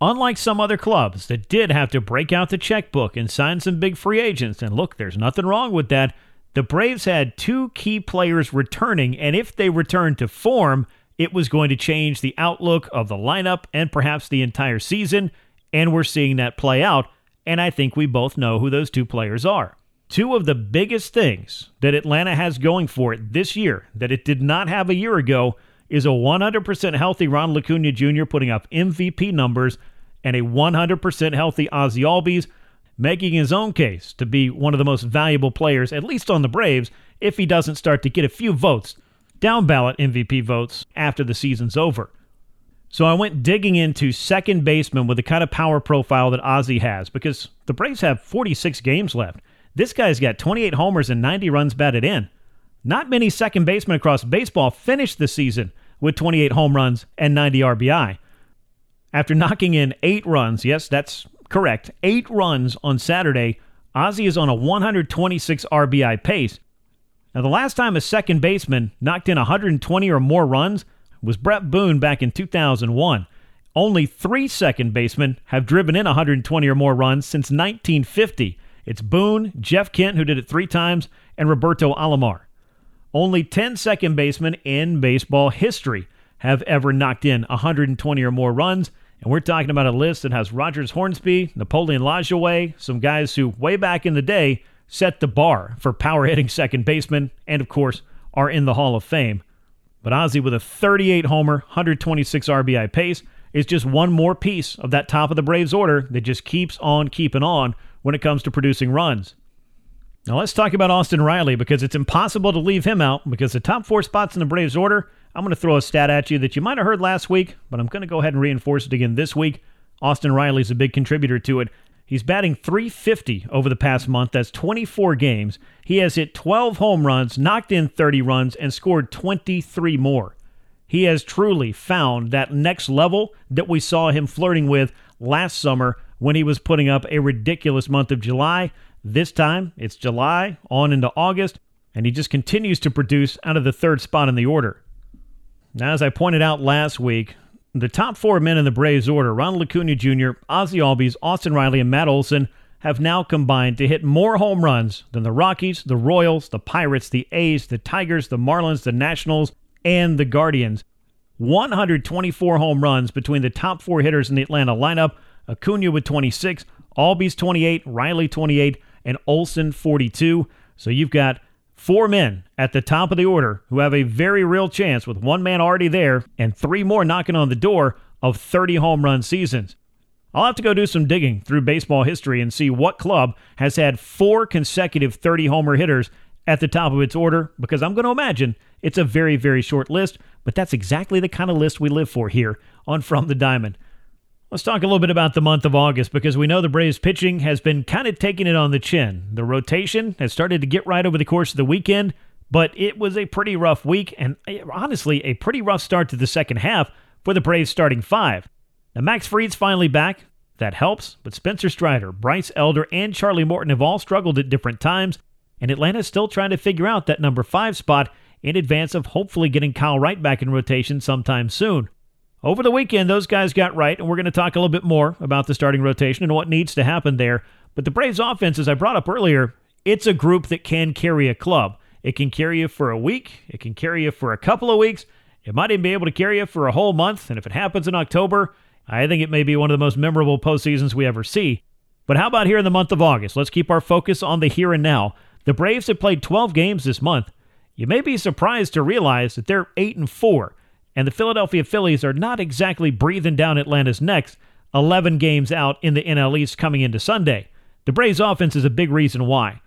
Speaker 4: Unlike some other clubs that did have to break out the checkbook and sign some big free agents, and look, there's nothing wrong with that, the Braves had two key players returning, and if they returned to form, it was going to change the outlook of the lineup and perhaps the entire season, and we're seeing that play out, and I think we both know who those two players are. Two of the biggest things that Atlanta has going for it this year that it did not have a year ago is a 100% healthy Ronald Acuna Jr. putting up MVP numbers and a 100% healthy Ozzie Albies, making his own case to be one of the most valuable players, at least on the Braves, if he doesn't start to get a few votes, down ballot MVP votes, after the season's over. So I went digging into second baseman with the kind of power profile that Ozzie has because the Braves have 46 games left. This guy's got 28 homers and 90 runs batted in. Not many second basemen across baseball finished the season with 28 home runs and 90 RBI. After knocking in eight runs, yes, that's correct, eight runs on Saturday, Ozzie is on a 126 RBI pace. Now, the last time a second baseman knocked in 120 or more runs was Bret Boone back in 2001. Only three second basemen have driven in 120 or more runs since 1950. It's Boone, Jeff Kent, who did it three times, and Roberto Alomar. Only 10 second basemen in baseball history have ever knocked in 120 or more runs. And we're talking about a list that has Rogers Hornsby, Napoleon Lajoie, some guys who, way back in the day, set the bar for power hitting second baseman, and of course, are in the Hall of Fame. But Ozzie, with a 38 homer, 126 RBI pace, is just one more piece of that top of the Braves order that just keeps on keeping on when it comes to producing runs. Now let's talk about Austin Riley because it's impossible to leave him out because the top four spots in the Braves order I'm going to throw a stat at you that you might have heard last week, but I'm going to go ahead and reinforce it again this week. Austin Riley's a big contributor to it. He's batting 350 over the past month. That's 24 games. He has hit 12 home runs, knocked in 30 runs, and scored 23 more. He has truly found that next level that we saw him flirting with last summer when he was putting up a ridiculous month of July. This time, it's July on into August, and he just continues to produce out of the third spot in the order. Now, as I pointed out last week, the top four men in the Braves order, Ronald Acuna Jr., Ozzie Albies, Austin Riley, and Matt Olson, have now combined to hit more home runs than the Rockies, the Royals, the Pirates, the A's, the Tigers, the Marlins, the Nationals, and the Guardians. 124 home runs between the top four hitters in the Atlanta lineup Acuna with 26, Albies 28, Riley 28, and Olson 42. So you've got Four men at the top of the order who have a very real chance, with one man already there and three more knocking on the door, of 30 home run seasons. I'll have to go do some digging through baseball history and see what club has had four consecutive 30 homer hitters at the top of its order because I'm going to imagine it's a very, very short list, but that's exactly the kind of list we live for here on From the Diamond. Let's talk a little bit about the month of August because we know the Braves pitching has been kind of taking it on the chin. The rotation has started to get right over the course of the weekend, but it was a pretty rough week and eh, honestly a pretty rough start to the second half for the Braves starting five. Now, Max Fried's finally back. That helps, but Spencer Strider, Bryce Elder, and Charlie Morton have all struggled at different times, and Atlanta's still trying to figure out that number five spot in advance of hopefully getting Kyle Wright back in rotation sometime soon. Over the weekend, those guys got right, and we're going to talk a little bit more about the starting rotation and what needs to happen there. But the Braves offense, as I brought up earlier, it's a group that can carry a club. It can carry you for a week, it can carry you for a couple of weeks, it might even be able to carry you for a whole month. And if it happens in October, I think it may be one of the most memorable postseasons we ever see. But how about here in the month of August? Let's keep our focus on the here and now. The Braves have played 12 games this month. You may be surprised to realize that they're 8 and 4 and the Philadelphia Phillies are not exactly breathing down Atlanta's necks 11 games out in the NL East coming into Sunday. The Braves offense is a big reason why.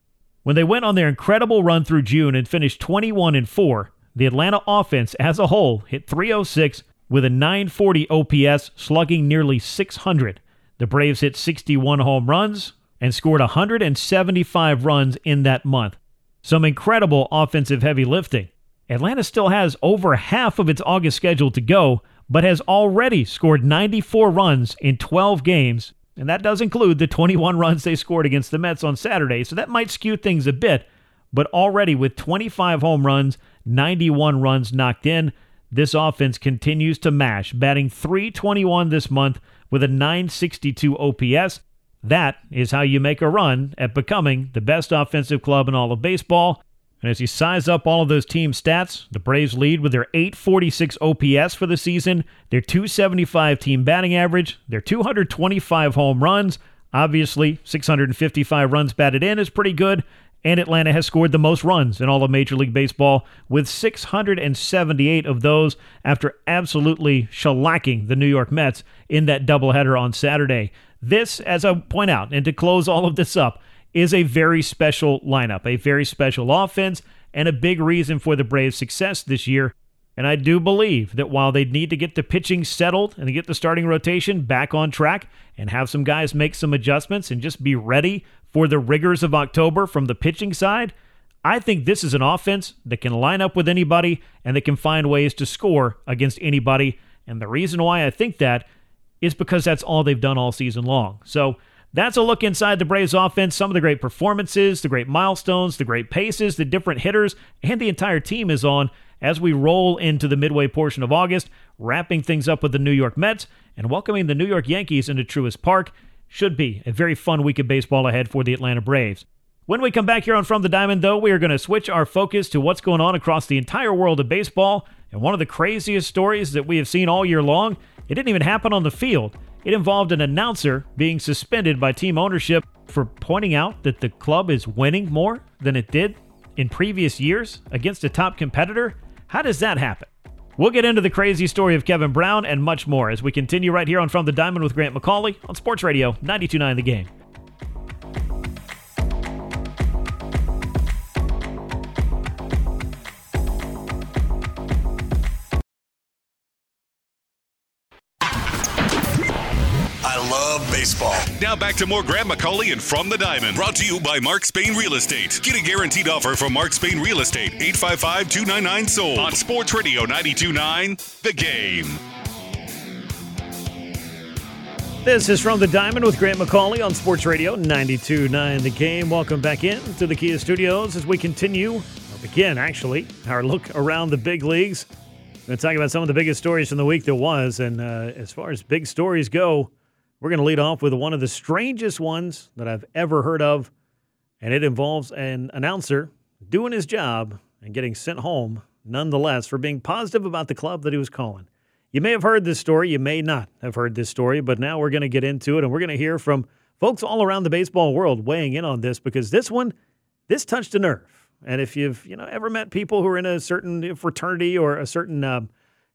Speaker 4: When they went on their incredible run through June and finished 21 and 4, the Atlanta offense as a whole hit 306 with a 940 OPS, slugging nearly 600. The Braves hit 61 home runs and scored 175 runs in that month. Some incredible offensive heavy lifting. Atlanta still has over half of its August schedule to go, but has already scored 94 runs in 12 games, and that does include the 21 runs they scored against the Mets on Saturday, so that might skew things a bit. But already with 25 home runs, 91 runs knocked in, this offense continues to mash, batting 321 this month with a 962 OPS. That is how you make a run at becoming the best offensive club in all of baseball. And as you size up all of those team stats, the Braves lead with their 846 OPS for the season, their 275 team batting average, their 225 home runs. Obviously, 655 runs batted in is pretty good. And Atlanta has scored the most runs in all of Major League Baseball, with 678 of those after absolutely shellacking the New York Mets in that doubleheader on Saturday. This, as I point out, and to close all of this up, is a very special lineup, a very special offense, and a big reason for the Braves' success this year. And I do believe that while they need to get the pitching settled and get the starting rotation back on track and have some guys make some adjustments and just be ready for the rigors of October from the pitching side, I think this is an offense that can line up with anybody and that can find ways to score against anybody. And the reason why I think that is because that's all they've done all season long. So, that's a look inside the Braves offense, some of the great performances, the great milestones, the great paces, the different hitters, and the entire team is on as we roll into the midway portion of August, wrapping things up with the New York Mets and welcoming the New York Yankees into Truist Park. Should be a very fun week of baseball ahead for the Atlanta Braves. When we come back here on From the Diamond, though, we are going to switch our focus to what's going on across the entire world of baseball. And one of the craziest stories that we have seen all year long, it didn't even happen on the field. It involved an announcer being suspended by team ownership for pointing out that the club is winning more than it did in previous years against a top competitor. How does that happen? We'll get into the crazy story of Kevin Brown and much more as we continue right here on From the Diamond with Grant McAuley on Sports Radio 929 The Game.
Speaker 3: Baseball. Now back to more Grant McAuley and From the Diamond. Brought to you by Mark Spain Real Estate. Get a guaranteed offer from Mark Spain Real Estate. 855 299 sold. On Sports Radio 929 The Game.
Speaker 4: This is From the Diamond with Grant McAuley on Sports Radio 929 The Game. Welcome back in to the Kia Studios as we continue, or begin actually, our look around the big leagues. We're going to talk about some of the biggest stories from the week that was. And uh, as far as big stories go, we're going to lead off with one of the strangest ones that I've ever heard of, and it involves an announcer doing his job and getting sent home nonetheless for being positive about the club that he was calling. You may have heard this story, you may not have heard this story, but now we're going to get into it and we're going to hear from folks all around the baseball world weighing in on this because this one this touched a nerve. And if you've, you know, ever met people who are in a certain fraternity or a certain um,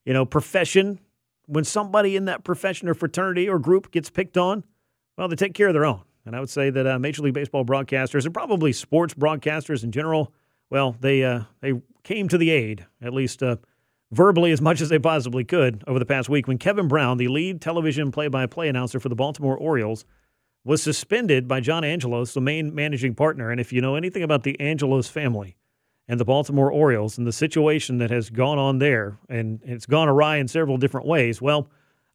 Speaker 4: you know, profession when somebody in that profession or fraternity or group gets picked on, well, they take care of their own. And I would say that uh, Major League Baseball broadcasters and probably sports broadcasters in general, well, they uh, they came to the aid, at least uh, verbally as much as they possibly could over the past week when Kevin Brown, the lead television play by play announcer for the Baltimore Orioles, was suspended by John Angelos, the main managing partner. And if you know anything about the Angelos family and the Baltimore Orioles and the situation that has gone on there, and it's gone awry in several different ways, well,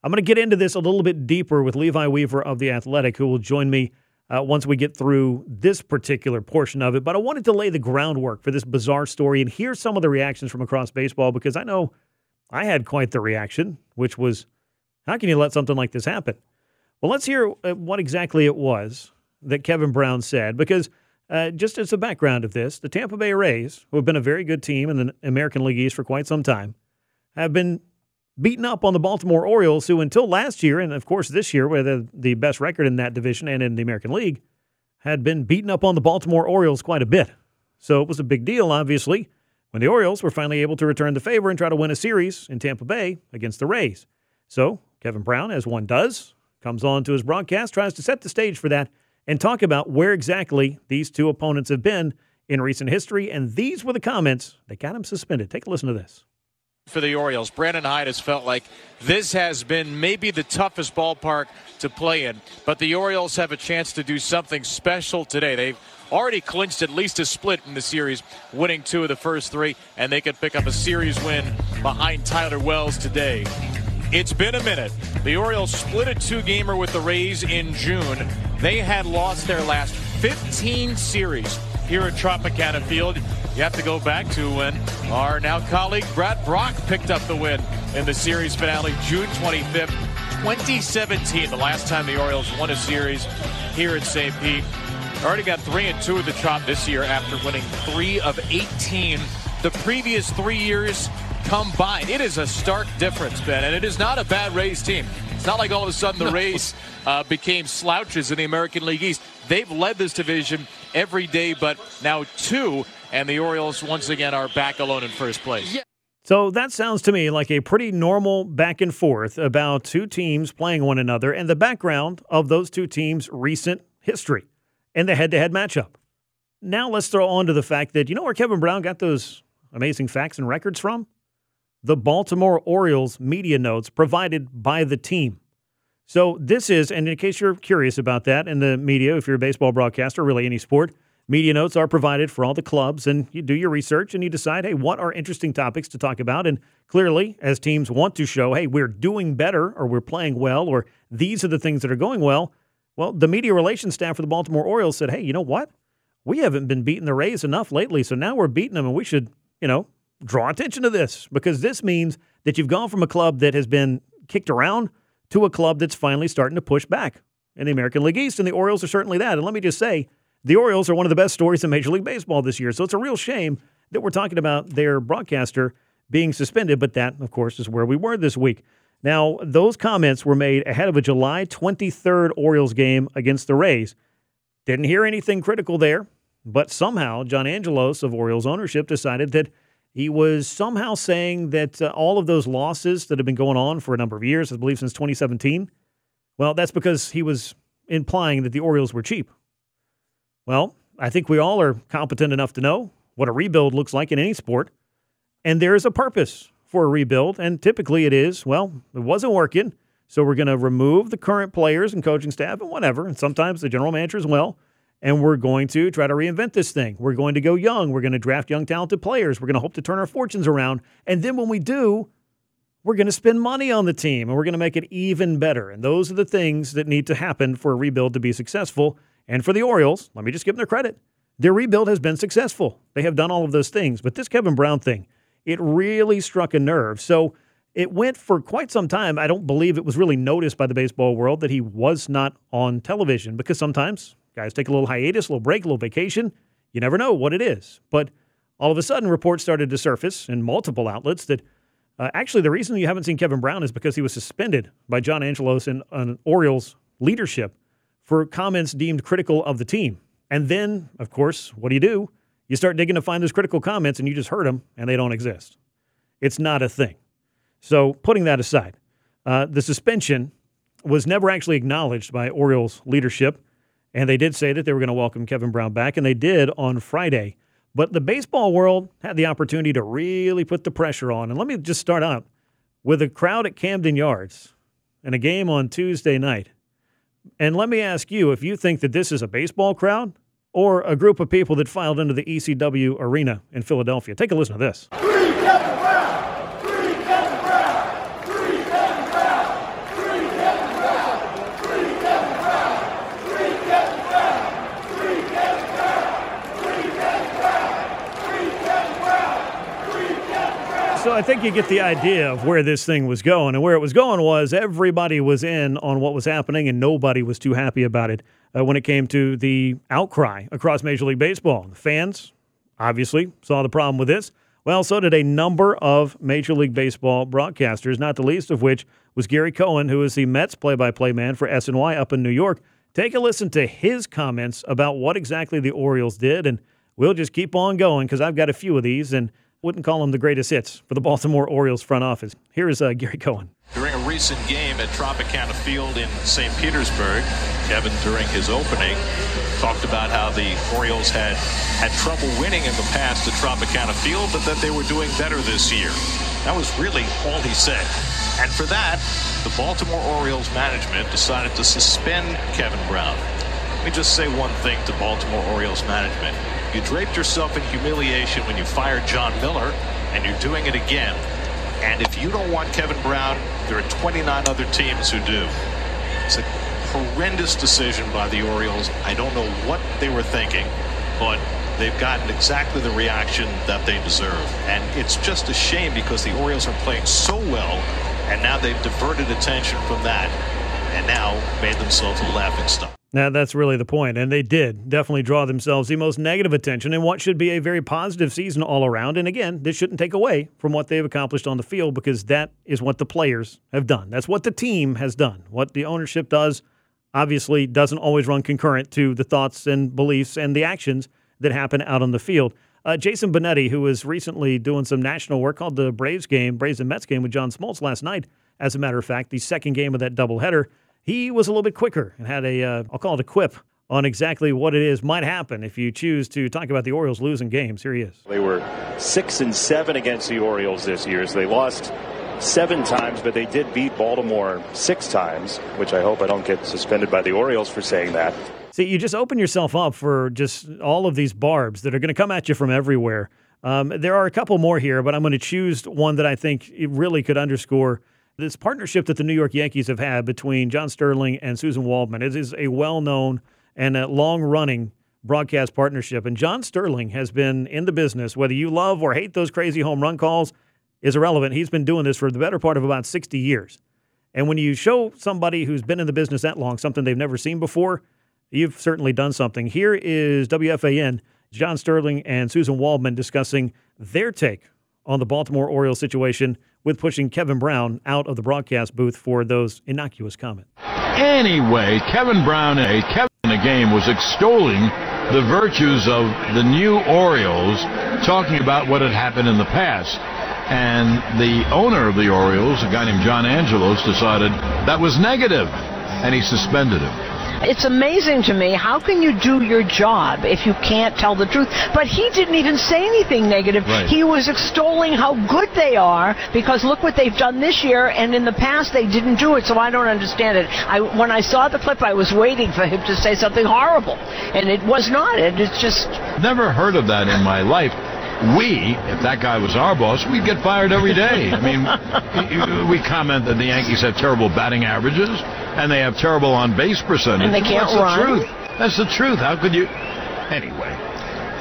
Speaker 4: I'm going to get into this a little bit deeper with Levi Weaver of The Athletic, who will join me uh, once we get through this particular portion of it. But I wanted to lay the groundwork for this bizarre story and hear some of the reactions from across baseball because I know I had quite the reaction, which was, how can you let something like this happen? Well, let's hear uh, what exactly it was that Kevin Brown said, because uh, just as a background of this, the Tampa Bay Rays, who have been a very good team in the American League East for quite some time, have been beaten up on the Baltimore Orioles, who until last year, and of course this year, where they're the best record in that division and in the American League, had been beaten up on the Baltimore Orioles quite a bit. So it was a big deal, obviously, when the Orioles were finally able to return the favor and try to win a series in Tampa Bay against the Rays. So Kevin Brown, as one does, comes on to his broadcast, tries to set the stage for that, and talk about where exactly these two opponents have been in recent history. And these were the comments that got him suspended. Take a listen to this.
Speaker 2: For the Orioles, Brandon Hyde has felt like this has been maybe the toughest ballpark to play in, but the Orioles have a chance to do something special today. They've already clinched at least a split in the series, winning two of the first three, and they could pick up a series win behind Tyler Wells today. It's been a minute. The Orioles split a two gamer with the Rays in June. They had lost their last 15 series here at Tropicana Field. You have to go back to when our now colleague Brad Brach picked up the win in the series finale June 25th, 2017, the last time the Orioles won a series here at St. Pete. Already got three and two at the Trop this year after winning three of 18 the previous three years combined. It is a stark difference, Ben, and it is not a bad Rays team. It's not like all of a sudden the Rays uh, became slouches in the American League East. They've led this division every day, but now two, and the Orioles once again are back alone in first place.
Speaker 4: So that sounds to me like a pretty normal back and forth about two teams playing one another and the background of those two teams' recent history and the head to head matchup. Now let's throw on to the fact that you know where Kevin Brown got those amazing facts and records from? The Baltimore Orioles media notes provided by the team. So this is, and in case you're curious about that, in the media, if you're a baseball broadcaster, really any sport, media notes are provided for all the clubs, and you do your research and you decide, hey, what are interesting topics to talk about? And clearly, as teams want to show, hey, we're doing better, or we're playing well, or these are the things that are going well. Well, the media relations staff for the Baltimore Orioles said, hey, you know what? We haven't been beating the Rays enough lately, so now we're beating them, and we should, you know, draw attention to this because this means that you've gone from a club that has been kicked around to a club that's finally starting to push back in the American League East, and the Orioles are certainly that. And let me just say, the Orioles are one of the best stories in Major League Baseball this year. So it's a real shame that we're talking about their broadcaster being suspended, but that, of course, is where we were this week. Now, those comments were made ahead of a July 23rd Orioles game against the Rays. Didn't hear anything critical there, but somehow John Angelos of Orioles ownership decided that he was somehow saying that uh, all of those losses that have been going on for a number of years, I believe since 2017, well, that's because he was implying that the Orioles were cheap. Well, I think we all are competent enough to know what a rebuild looks like in any sport. And there is a purpose for a rebuild. And typically it is, well, it wasn't working. So we're going to remove the current players and coaching staff and whatever. And sometimes the general manager as well and we're going to try to reinvent this thing. We're going to go young. We're going to draft young, talented players. We're going to hope to turn our fortunes around. And then when we do, we're going to spend money on the team and we're going to make it even better. And those are the things that need to happen for a rebuild to be successful. And for the Orioles, let me just give them their credit. Their rebuild has been successful. They have done all of those things. But this Kevin Brown thing, it really struck a nerve. So it went for quite some time. I don't believe it was really noticed by the baseball world that he was not on television because sometimes Guys take a little hiatus, a little break, a little vacation. You never know what it is. But all of a sudden, reports started to surface in multiple outlets that uh, actually the reason you haven't seen Kevin Brown is because he was suspended by John Angelos and uh, Orioles leadership for comments deemed critical of the team. And then, of course, what do you do? You start digging to find those critical comments and you just heard them and they don't exist. It's not a thing. So, putting that aside, uh, the suspension was never actually acknowledged by Orioles leadership. And they did say that they were going to welcome Kevin Brown back, and they did on Friday. But the baseball world had the opportunity to really put the pressure on. And let me just start out with a crowd at Camden Yards and a game on Tuesday night. And let me ask you if you think that this is a baseball crowd or a group of people that filed into the ECW arena in Philadelphia. Take a listen to this. So I think you get the idea of where this thing was going. And where it was going was everybody was in on what was happening, and nobody was too happy about it uh, when it came to the outcry across Major League Baseball. The fans obviously saw the problem with this. Well, so did a number of Major League Baseball broadcasters, not the least of which was Gary Cohen, who is the Mets play by play man for SNY up in New York. Take a listen to his comments about what exactly the Orioles did, and we'll just keep on going because I've got a few of these. And wouldn't call them the greatest hits for the Baltimore Orioles front office. Here is uh, Gary Cohen.
Speaker 6: During a recent game at Tropicana Field in St. Petersburg, Kevin, during his opening, talked about how the Orioles had had trouble winning in the past at Tropicana Field, but that they were doing better this year. That was really all he said. And for that, the Baltimore Orioles management decided to suspend Kevin Brown. Let me just say one thing to Baltimore Orioles management. You draped yourself in humiliation when you fired Jon Miller, and you're doing it again. And if you don't want Kevin Brown, there are 29 other teams who do. It's a horrendous decision by the Orioles. I don't know what they were thinking, but they've gotten exactly the reaction that they deserve. And it's just a shame because the Orioles are playing so well, and now they've diverted attention from that and now made themselves a laughing stock.
Speaker 4: Now, that's really the point. And they did definitely draw themselves the most negative attention in what should be a very positive season all around. And again, this shouldn't take away from what they've accomplished on the field because that is what the players have done. That's what the team has done. What the ownership does obviously doesn't always run concurrent to the thoughts and beliefs and the actions that happen out on the field. Uh, Jason Benetti, who was recently doing some national work called the Braves game, Braves and Mets game with John Smoltz last night, as a matter of fact, the second game of that doubleheader he was a little bit quicker and had a, uh, I'll call it a quip on exactly what it is might happen if you choose to talk about the Orioles losing games. Here he is.
Speaker 7: They were six and seven against the Orioles this year, so they lost seven times, but they did beat Baltimore six times, which I hope I don't get suspended by the Orioles for saying that.
Speaker 4: See, you just open yourself up for just all of these barbs that are going to come at you from everywhere. Um, there are a couple more here, but I'm going to choose one that I think really could underscore this partnership that the New York Yankees have had between John Sterling and Suzyn Waldman it is a well known and a long running broadcast partnership. And John Sterling has been in the business, whether you love or hate those crazy home run calls, is irrelevant. He's been doing this for the better part of about 60 years. And when you show somebody who's been in the business that long something they've never seen before, you've certainly done something. Here is WFAN, John Sterling and Suzyn Waldman discussing their take on the Baltimore Orioles situation with pushing Kevin Brown out of the broadcast booth for those innocuous comments.
Speaker 8: Anyway, Kevin Brown, a Kevin in the game, was extolling the virtues of the new Orioles, talking about what had happened in the past. And the owner of the Orioles, a guy named John Angelos, decided that was negative, and he suspended him.
Speaker 9: It's amazing to me. How can you do your job if you can't tell the truth? But he didn't even say anything negative.
Speaker 8: Right.
Speaker 9: He was extolling how good they are because look what they've done this year, and in the past they didn't do it. So I don't understand it. I when I saw the clip, I was waiting for him to say something horrible, and it was not. It, it's just
Speaker 8: never heard of that in my life we, if that guy was our boss, we'd get fired every day. I mean, we comment that the Yankees have terrible batting averages and they have terrible on base percentage.
Speaker 9: And they can't
Speaker 8: That's
Speaker 9: run.
Speaker 8: the truth. That's the truth. How could you? Anyway,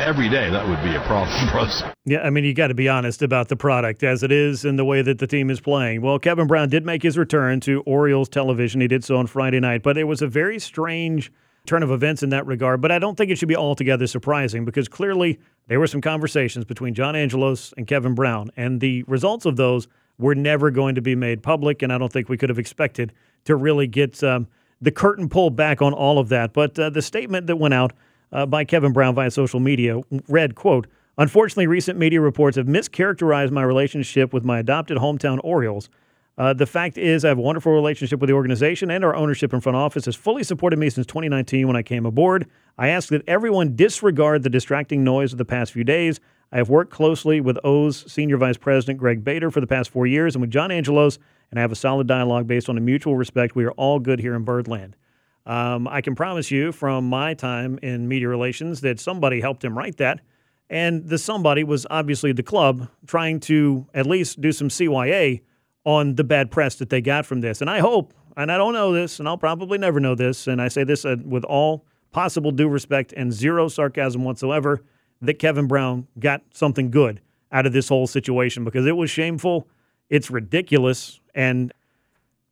Speaker 8: every day that would be a problem for us.
Speaker 4: Yeah, I mean, you got to be honest about the product as it is and the way that the team is playing. Well, Kevin Brown did make his return to Orioles television. He did so on Friday night, but it was a very strange turn of events in that regard. But I don't think it should be altogether surprising because clearly there were some conversations between John Angelos and Kevin Brown, and the results of those were never going to be made public. And I don't think we could have expected to really get um, the curtain pulled back on all of that. But uh, the statement that went out uh, by Kevin Brown via social media read, "quote." Unfortunately, recent media reports have mischaracterized my relationship with my adopted hometown Orioles. Uh, the fact is, I have a wonderful relationship with the organization, and our ownership and front office has fully supported me since 2019 when I came aboard. I ask that everyone disregard the distracting noise of the past few days. I have worked closely with O's Senior Vice President Greg Bader for the past four years and with John Angelos, and I have a solid dialogue based on a mutual respect. We are all good here in Birdland. Um, I can promise you from my time in media relations that somebody helped him write that. And the somebody was obviously the club trying to at least do some CYA on the bad press that they got from this. And I hope, and I don't know this, and I'll probably never know this, and I say this uh, with all possible due respect and zero sarcasm whatsoever, that Kevin Brown got something good out of this whole situation because it was shameful. It's ridiculous. And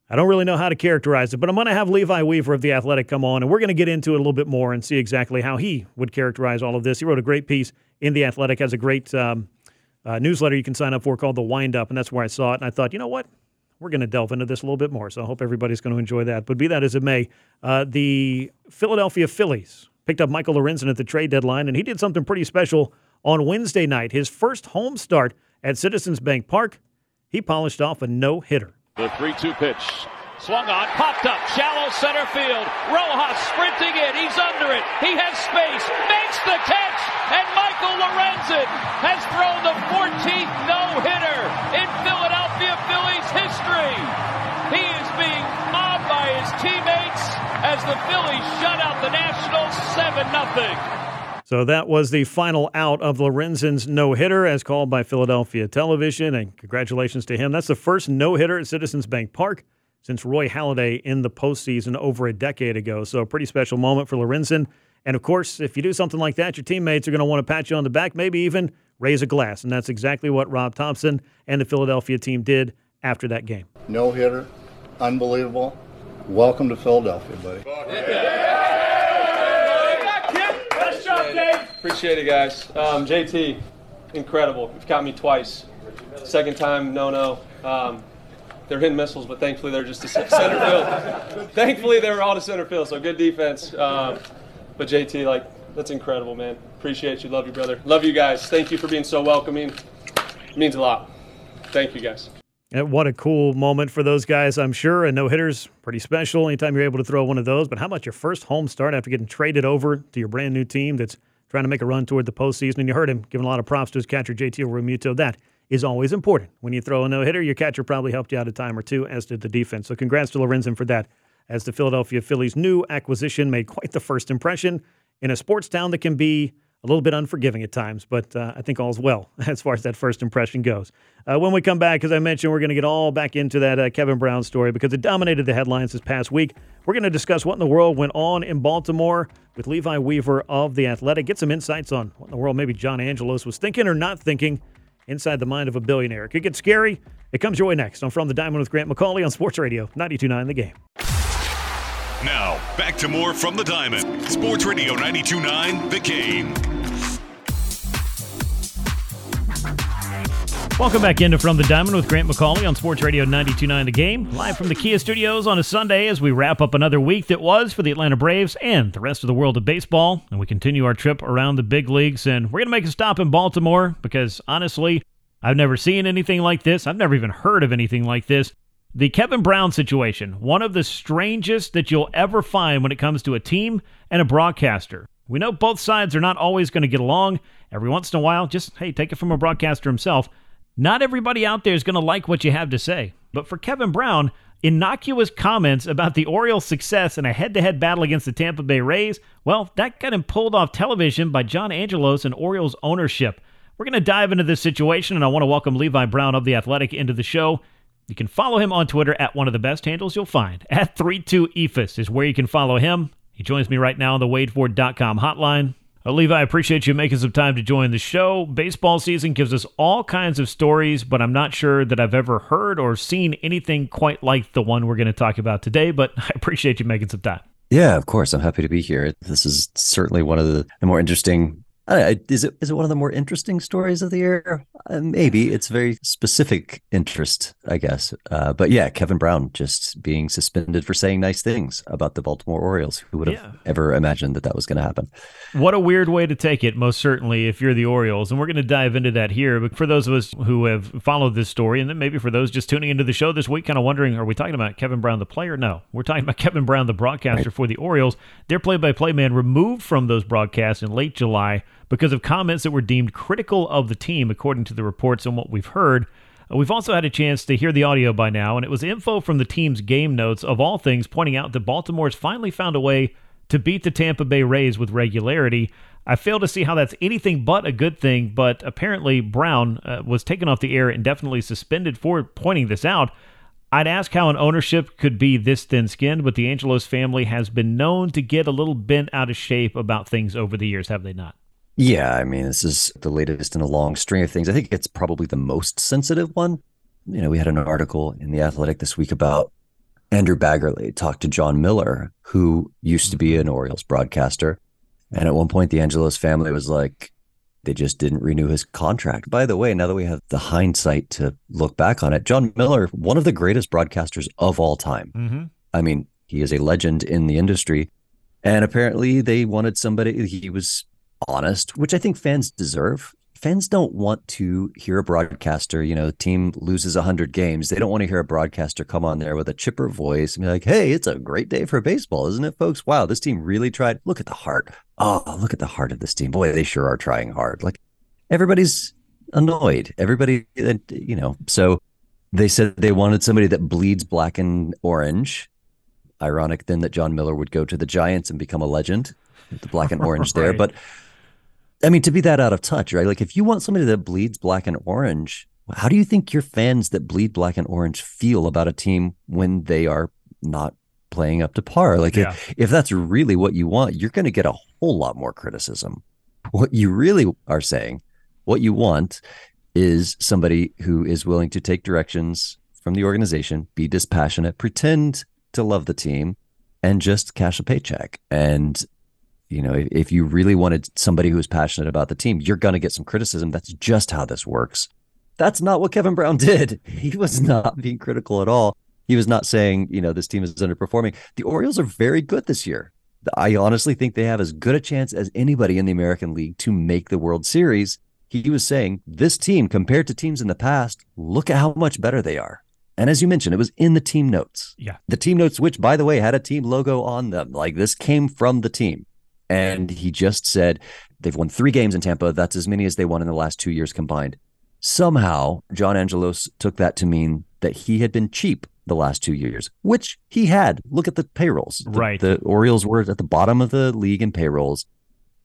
Speaker 4: I don't really know how to characterize it, but I'm going to have Levi Weaver of The Athletic come on, and we're going to get into it a little bit more and see exactly how he would characterize all of this. He wrote a great piece in The Athletic, has a great um, uh, newsletter you can sign up for called The Wind Up, and that's where I saw it. And I thought, you know what? We're going to delve into this a little bit more, so I hope everybody's going to enjoy that. But be that as it may, uh, the Philadelphia Phillies picked up Michael Lorenzen at the trade deadline, and he did something pretty special on Wednesday night. His first home start at Citizens Bank Park, he polished off a no hitter.
Speaker 10: The 3 2 pitch. Swung on, popped up, shallow center field. Rojas sprinting in, he's under it. He has space, makes the catch, and Michael Lorenzen has thrown the 14th no hitter in Philadelphia Phillies history. He is being mobbed by his teammates as the Phillies shut out the Nationals 7 0.
Speaker 4: So that was the final out of Lorenzen's no hitter, as called by Philadelphia Television. And congratulations to him. That's the first no hitter at Citizens Bank Park since Roy Halladay in the postseason over a decade ago. So a pretty special moment for Lorenzen. And of course, if you do something like that, your teammates are going to want to pat you on the back, maybe even raise a glass. And that's exactly what Rob Thompson and the Philadelphia team did after that game.
Speaker 11: No hitter, unbelievable. Welcome to Philadelphia, buddy.
Speaker 12: Appreciate it, guys. Um, JT, incredible. You've got me twice. Second time, no, no. Um, they're hitting missiles, but thankfully they're just to center field. thankfully they were all to center field, so good defense. Um, but JT, like, that's incredible, man. Appreciate you. Love you, brother. Love you guys. Thank you for being so welcoming. It means a lot. Thank you, guys.
Speaker 4: And what a cool moment for those guys, I'm sure. And no hitters, pretty special anytime you're able to throw one of those. But how about your first home start after getting traded over to your brand new team that's trying to make a run toward the postseason. And you heard him giving a lot of props to his catcher, JT Realmuto. That is always important. When you throw a no hitter, your catcher probably helped you out a time or two, as did the defense. So congrats to Lorenzen for that, as the Philadelphia Phillies' new acquisition made quite the first impression in a sports town that can be a little bit unforgiving at times, but uh, I think all's well as far as that first impression goes. Uh, when we come back, as I mentioned, we're going to get all back into that uh, Kevin Brown story because it dominated the headlines this past week. We're going to discuss what in the world went on in Baltimore with Levi Weaver of The Athletic. Get some insights on what in the world maybe John Angelos was thinking or not thinking inside the mind of a billionaire. It could get scary. It comes your way next on From the Diamond with Grant McAuley on Sports Radio 92.9 The Game.
Speaker 3: Now, back to more From the Diamond. Sports Radio 92.9 The Game.
Speaker 4: Welcome back into From the Diamond with Grant McAuley on Sports Radio 92.9 The Game. Live from the Kia Studios on a Sunday as we wrap up another week that was for the Atlanta Braves and the rest of the world of baseball. And we continue our trip around the big leagues. And we're going to make a stop in Baltimore because, honestly, I've never seen anything like this. I've never even heard of anything like this. The Kevin Brown situation, one of the strangest that you'll ever find when it comes to a team and a broadcaster. We know both sides are not always going to get along. Every once in a while, just, hey, take it from a broadcaster himself. Not everybody out there is going to like what you have to say. But for Kevin Brown, innocuous comments about the Orioles' success in a head to head battle against the Tampa Bay Rays, well, that got him pulled off television by John Angelos and Orioles ownership. We're going to dive into this situation, and I want to welcome Levi Brown of The Athletic into the show. You can follow him on Twitter at one of the best handles you'll find. At 32EFUS is where you can follow him. He joins me right now on the WadeFord.com hotline. Uh, Levi, I appreciate you making some time to join the show. Baseball season gives us all kinds of stories, but I'm not sure that I've ever heard or seen anything quite like the one we're going to talk about today. But I appreciate you making some time.
Speaker 13: Yeah, of course. I'm happy to be here. This is certainly one of the, the more interesting is it is it one of the more interesting stories of the year? Uh, maybe it's very specific interest, I guess. Uh, but yeah, Kevin Brown just being suspended for saying nice things about the Baltimore Orioles. Who would have yeah. ever imagined that that was going to happen?
Speaker 4: What a weird way to take it. Most certainly, if you're the Orioles, and we're going to dive into that here. But for those of us who have followed this story, and then maybe for those just tuning into the show this week, kind of wondering, are we talking about Kevin Brown the player? No, we're talking about Kevin Brown the broadcaster right. for the Orioles. Their play-by-play man removed from those broadcasts in late July because of comments that were deemed critical of the team, according to the reports and what we've heard. Uh, we've also had a chance to hear the audio by now, and it was info from the team's game notes, of all things, pointing out that Baltimore's finally found a way to beat the Tampa Bay Rays with regularity. I fail to see how that's anything but a good thing, but apparently Brown uh, was taken off the air and definitely suspended for pointing this out. I'd ask how an ownership could be this thin skinned, but the Angelos family has been known to get a little bent out of shape about things over the years, have they not?
Speaker 13: Yeah, I mean, this is the latest in a long string of things. I think it's probably the most sensitive one. You know, we had an article in The Athletic this week about Andrew Baggarly talked to Jon Miller, who used to be an Orioles broadcaster. And at one point, the Angelos family was like, they just didn't renew his contract. By the way, now that we have the hindsight to look back on it, Jon Miller, one of the greatest broadcasters of all time. Mm-hmm. I mean, he is a legend in the industry. And apparently, they wanted somebody, he was honest, which I think fans deserve. Fans don't want to hear a broadcaster, you know, team loses 100 games. They don't want to hear a broadcaster come on there with a chipper voice and be like, hey, it's a great day for baseball, isn't it, folks? Wow, this team really tried. Look at the heart. Oh, look at the heart of this team. Boy, they sure are trying hard. Like everybody's annoyed. Everybody, uh, you know, so they said they wanted somebody that bleeds black and orange. Ironic then that Jon Miller would go to the Giants and become a legend, the black and orange right. there. But I mean, to be that out of touch, right? Like if you want somebody that bleeds black and orange, how do you think your fans that bleed black and orange feel about a team when they are not playing up to par? Like yeah. if, if that's really what you want, you're going to get a whole lot more criticism. What you really are saying, what you want is somebody who is willing to take directions from the organization, be dispassionate, pretend to love the team, and just cash a paycheck. And you know, if, if you really wanted somebody who's passionate about the team, you're going to get some criticism. That's just how this works. That's not what Kevin Brown did. He was not being critical at all. He was not saying, you know, this team is underperforming. The Orioles are very good this year. I honestly think they have as good a chance as anybody in the American League to make the World Series. He was saying, this team, compared to teams in the past, look at how much better they are. And as you mentioned, it was in the team notes.
Speaker 4: Yeah.
Speaker 13: The team notes, which, by the way, had a team logo on them. Like this came from the team. And he just said they've won three games in Tampa. That's as many as they won in the last two years combined. Somehow, John Angelos took that to mean that he had been cheap the last two years, which he had. Look at the payrolls. The,
Speaker 4: right.
Speaker 13: The Orioles were at the bottom of the league in payrolls.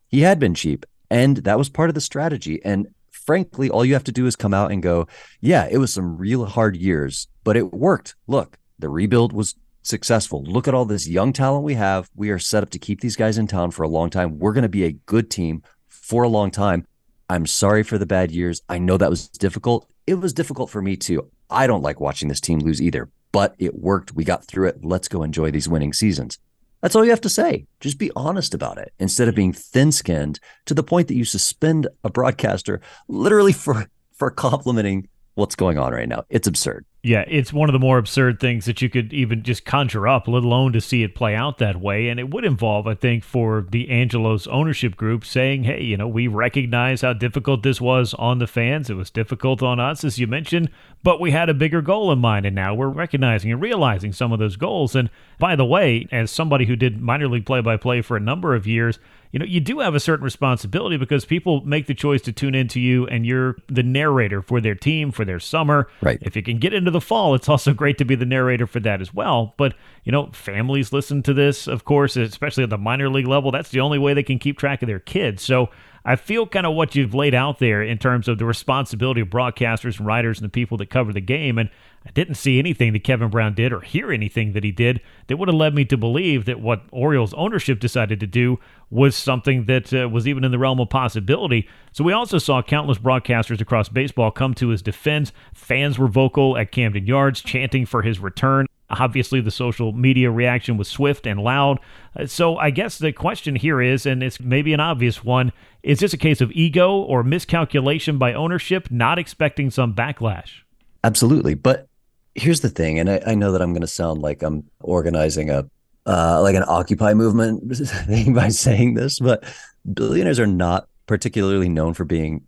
Speaker 13: He had been cheap. And that was part of the strategy. And frankly, all you have to do is come out and go, yeah, it was some real hard years, but it worked. Look, the rebuild was successful. Look at all this young talent we have. We are set up to keep these guys in town for a long time. We're going to be a good team for a long time. I'm sorry for the bad years. I know that was difficult. It was difficult for me too. I don't like watching this team lose either, but it worked. We got through it. Let's go enjoy these winning seasons. That's all you have to say. Just be honest about it instead of being thin skinned to the point that you suspend a broadcaster literally for, for complimenting what's going on right now. It's absurd.
Speaker 4: Yeah, it's one of the more absurd things that you could even just conjure up, let alone to see it play out that way. And it would involve, I think, for the Angelos ownership group saying, hey, you know, we recognize how difficult this was on the fans. It was difficult on us, as you mentioned, but we had a bigger goal in mind. And now we're recognizing and realizing some of those goals. And by the way, as somebody who did minor league play by play for a number of years, you know, you do have a certain responsibility because people make the choice to tune into you and you're the narrator for their team, for their summer.
Speaker 13: Right.
Speaker 4: If you can get into the fall, it's also great to be the narrator for that as well. But, you know, families listen to this, of course, especially at the minor league level. That's the only way they can keep track of their kids. So I feel kind of what you've laid out there in terms of the responsibility of broadcasters and writers and the people that cover the game. And I didn't see anything that Kevin Brown did or hear anything that he did that would have led me to believe that what Orioles ownership decided to do was something that uh, was even in the realm of possibility. So we also saw countless broadcasters across baseball come to his defense. Fans were vocal at Camden Yards, chanting for his return. Obviously, the social media reaction was swift and loud. Uh, so, I guess the question here is, and it's maybe an obvious one is this a case of ego or miscalculation by ownership, not expecting some backlash?
Speaker 13: Absolutely. But here's the thing, and I, I know that I'm going to sound like I'm organizing a uh, like an Occupy movement thing by saying this, but billionaires are not particularly known for being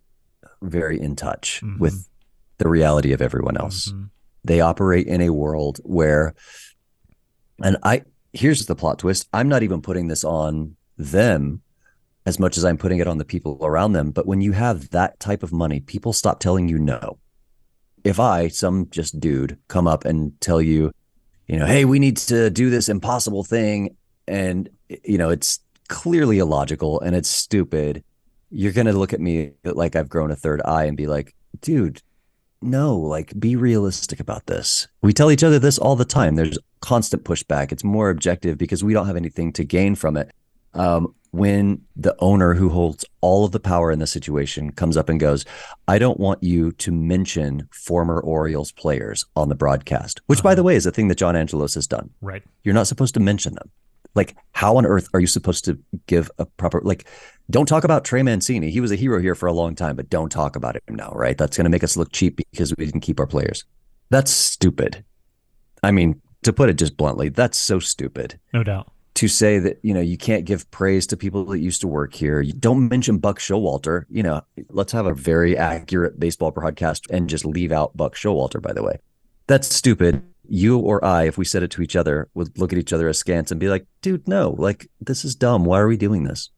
Speaker 13: very in touch mm-hmm. with the reality of everyone else. Mm-hmm. They operate in a world where, and I here's the plot twist: I'm not even putting this on them as much as I'm putting it on the people around them. But when you have that type of money, people stop telling you no. If I, some just dude, come up and tell you, you know, hey, we need to do this impossible thing, and you know, it's clearly illogical and it's stupid, you're gonna look at me like I've grown a third eye and be like, dude, no, like be realistic about this. We tell each other this all the time. There's constant pushback. It's more objective because we don't have anything to gain from it. Um, when the owner who holds all of the power in the situation comes up and goes, I don't want you to mention former Orioles players on the broadcast, which, uh-huh. by the way, is a thing that John Angelos has done.
Speaker 4: Right.
Speaker 13: You're not supposed to mention them. Like, how on earth are you supposed to give a proper, like, don't talk about Trey Mancini. He was a hero here for a long time, but don't talk about him now, right? That's going to make us look cheap because we didn't keep our players. That's stupid. I mean, to put it just bluntly, that's so stupid.
Speaker 4: No doubt
Speaker 13: to say that you know you can't give praise to people that used to work here. You don't mention Buck Showalter. You know, let's have a very accurate baseball broadcast and just leave out Buck Showalter. By the way, that's stupid. You or I, if we said it to each other, would look at each other askance and be like, "Dude, no! Like this is dumb. Why are we doing this?"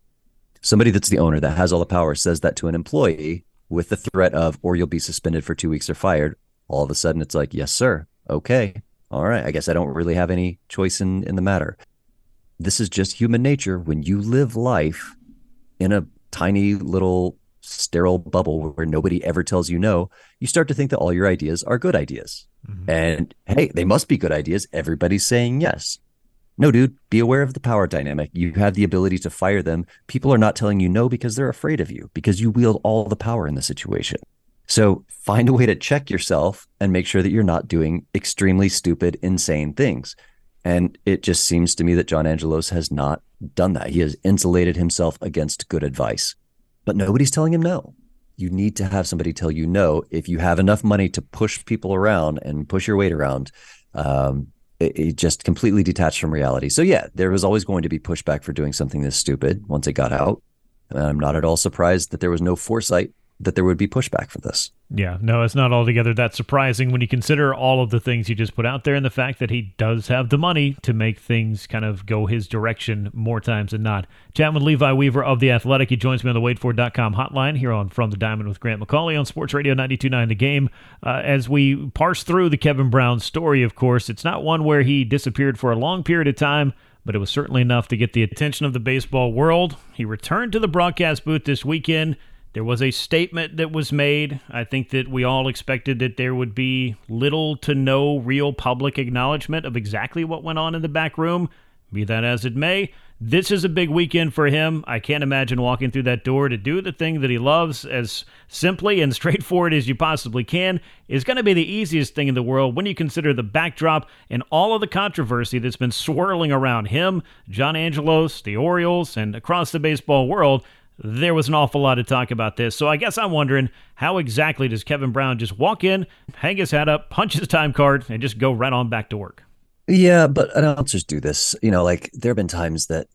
Speaker 13: Somebody that's the owner that has all the power says that to an employee with the threat of, "Or you'll be suspended for two weeks or fired." All of a sudden, it's like, "Yes, sir. Okay." All right, I guess I don't really have any choice in in the matter this is just human nature. When you live life in a tiny little sterile bubble where nobody ever tells you no, you start to think that all your ideas are good ideas. Mm-hmm. And hey, they must be good ideas. Everybody's saying yes. No, dude, be aware of the power dynamic. You have the ability to fire them. People are not telling you no because they're afraid of you, because you wield all the power in the situation. So find a way to check yourself and make sure that you're not doing extremely stupid, insane things. And it just seems to me that John Angelos has not done that. He has insulated himself against good advice, but nobody's telling him no. You need to have somebody tell you no if you have enough money to push people around and push your weight around. Um, it, it just completely detached from reality. So yeah, there was always going to be pushback for doing something this stupid once it got out. And I'm not at all surprised that there was no foresight that there would be pushback for this.
Speaker 4: Yeah, no, it's not altogether that surprising when you consider all of the things you just put out there and the fact that he does have the money to make things kind of go his direction more times than not. Chat with Levi Weaver of The Athletic. He joins me on the waitfor.com hotline here on From the Diamond with Grant McAuley on Sports Radio 92.9 The Game. Uh, as we parse through the Kevin Brown story, of course, it's not one where he disappeared for a long period of time but it was certainly enough to get the attention of the baseball world. He returned to the broadcast booth this weekend there was a statement that was made. I think that we all expected that there would be little to no real public acknowledgement of exactly what went on in the back room. Be that as it may, this is a big weekend for him. I can't imagine walking through that door to do the thing that he loves as simply and straightforward as you possibly can is going to be the easiest thing in the world when you consider the backdrop and all of the controversy that's been swirling around him, John Angelos, the Orioles, and across the baseball world there was an awful lot of talk about this. So I guess I'm wondering how exactly does Kevin Brown just walk in, hang his hat up, punch his time card, and just go right on back to work?
Speaker 13: Yeah, but announcers do this. You know, like there have been times that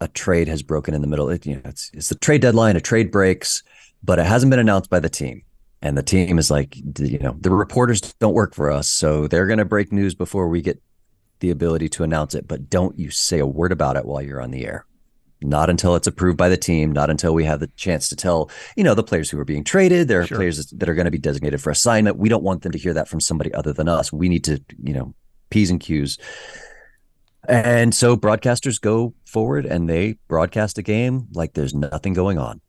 Speaker 13: a trade has broken in the middle. It, you know, it's it's the trade deadline, a trade breaks, but it hasn't been announced by the team. And the team is like, you know, the reporters don't work for us, so they're going to break news before we get the ability to announce it. But don't you say a word about it while you're on the air not until it's approved by the team, not until we have the chance to tell, you know, the players who are being traded. There are sure. players that are going to be designated for assignment. We don't want them to hear that from somebody other than us. We need to, you know, P's and Q's. And so broadcasters go forward and they broadcast a game like there's nothing going on.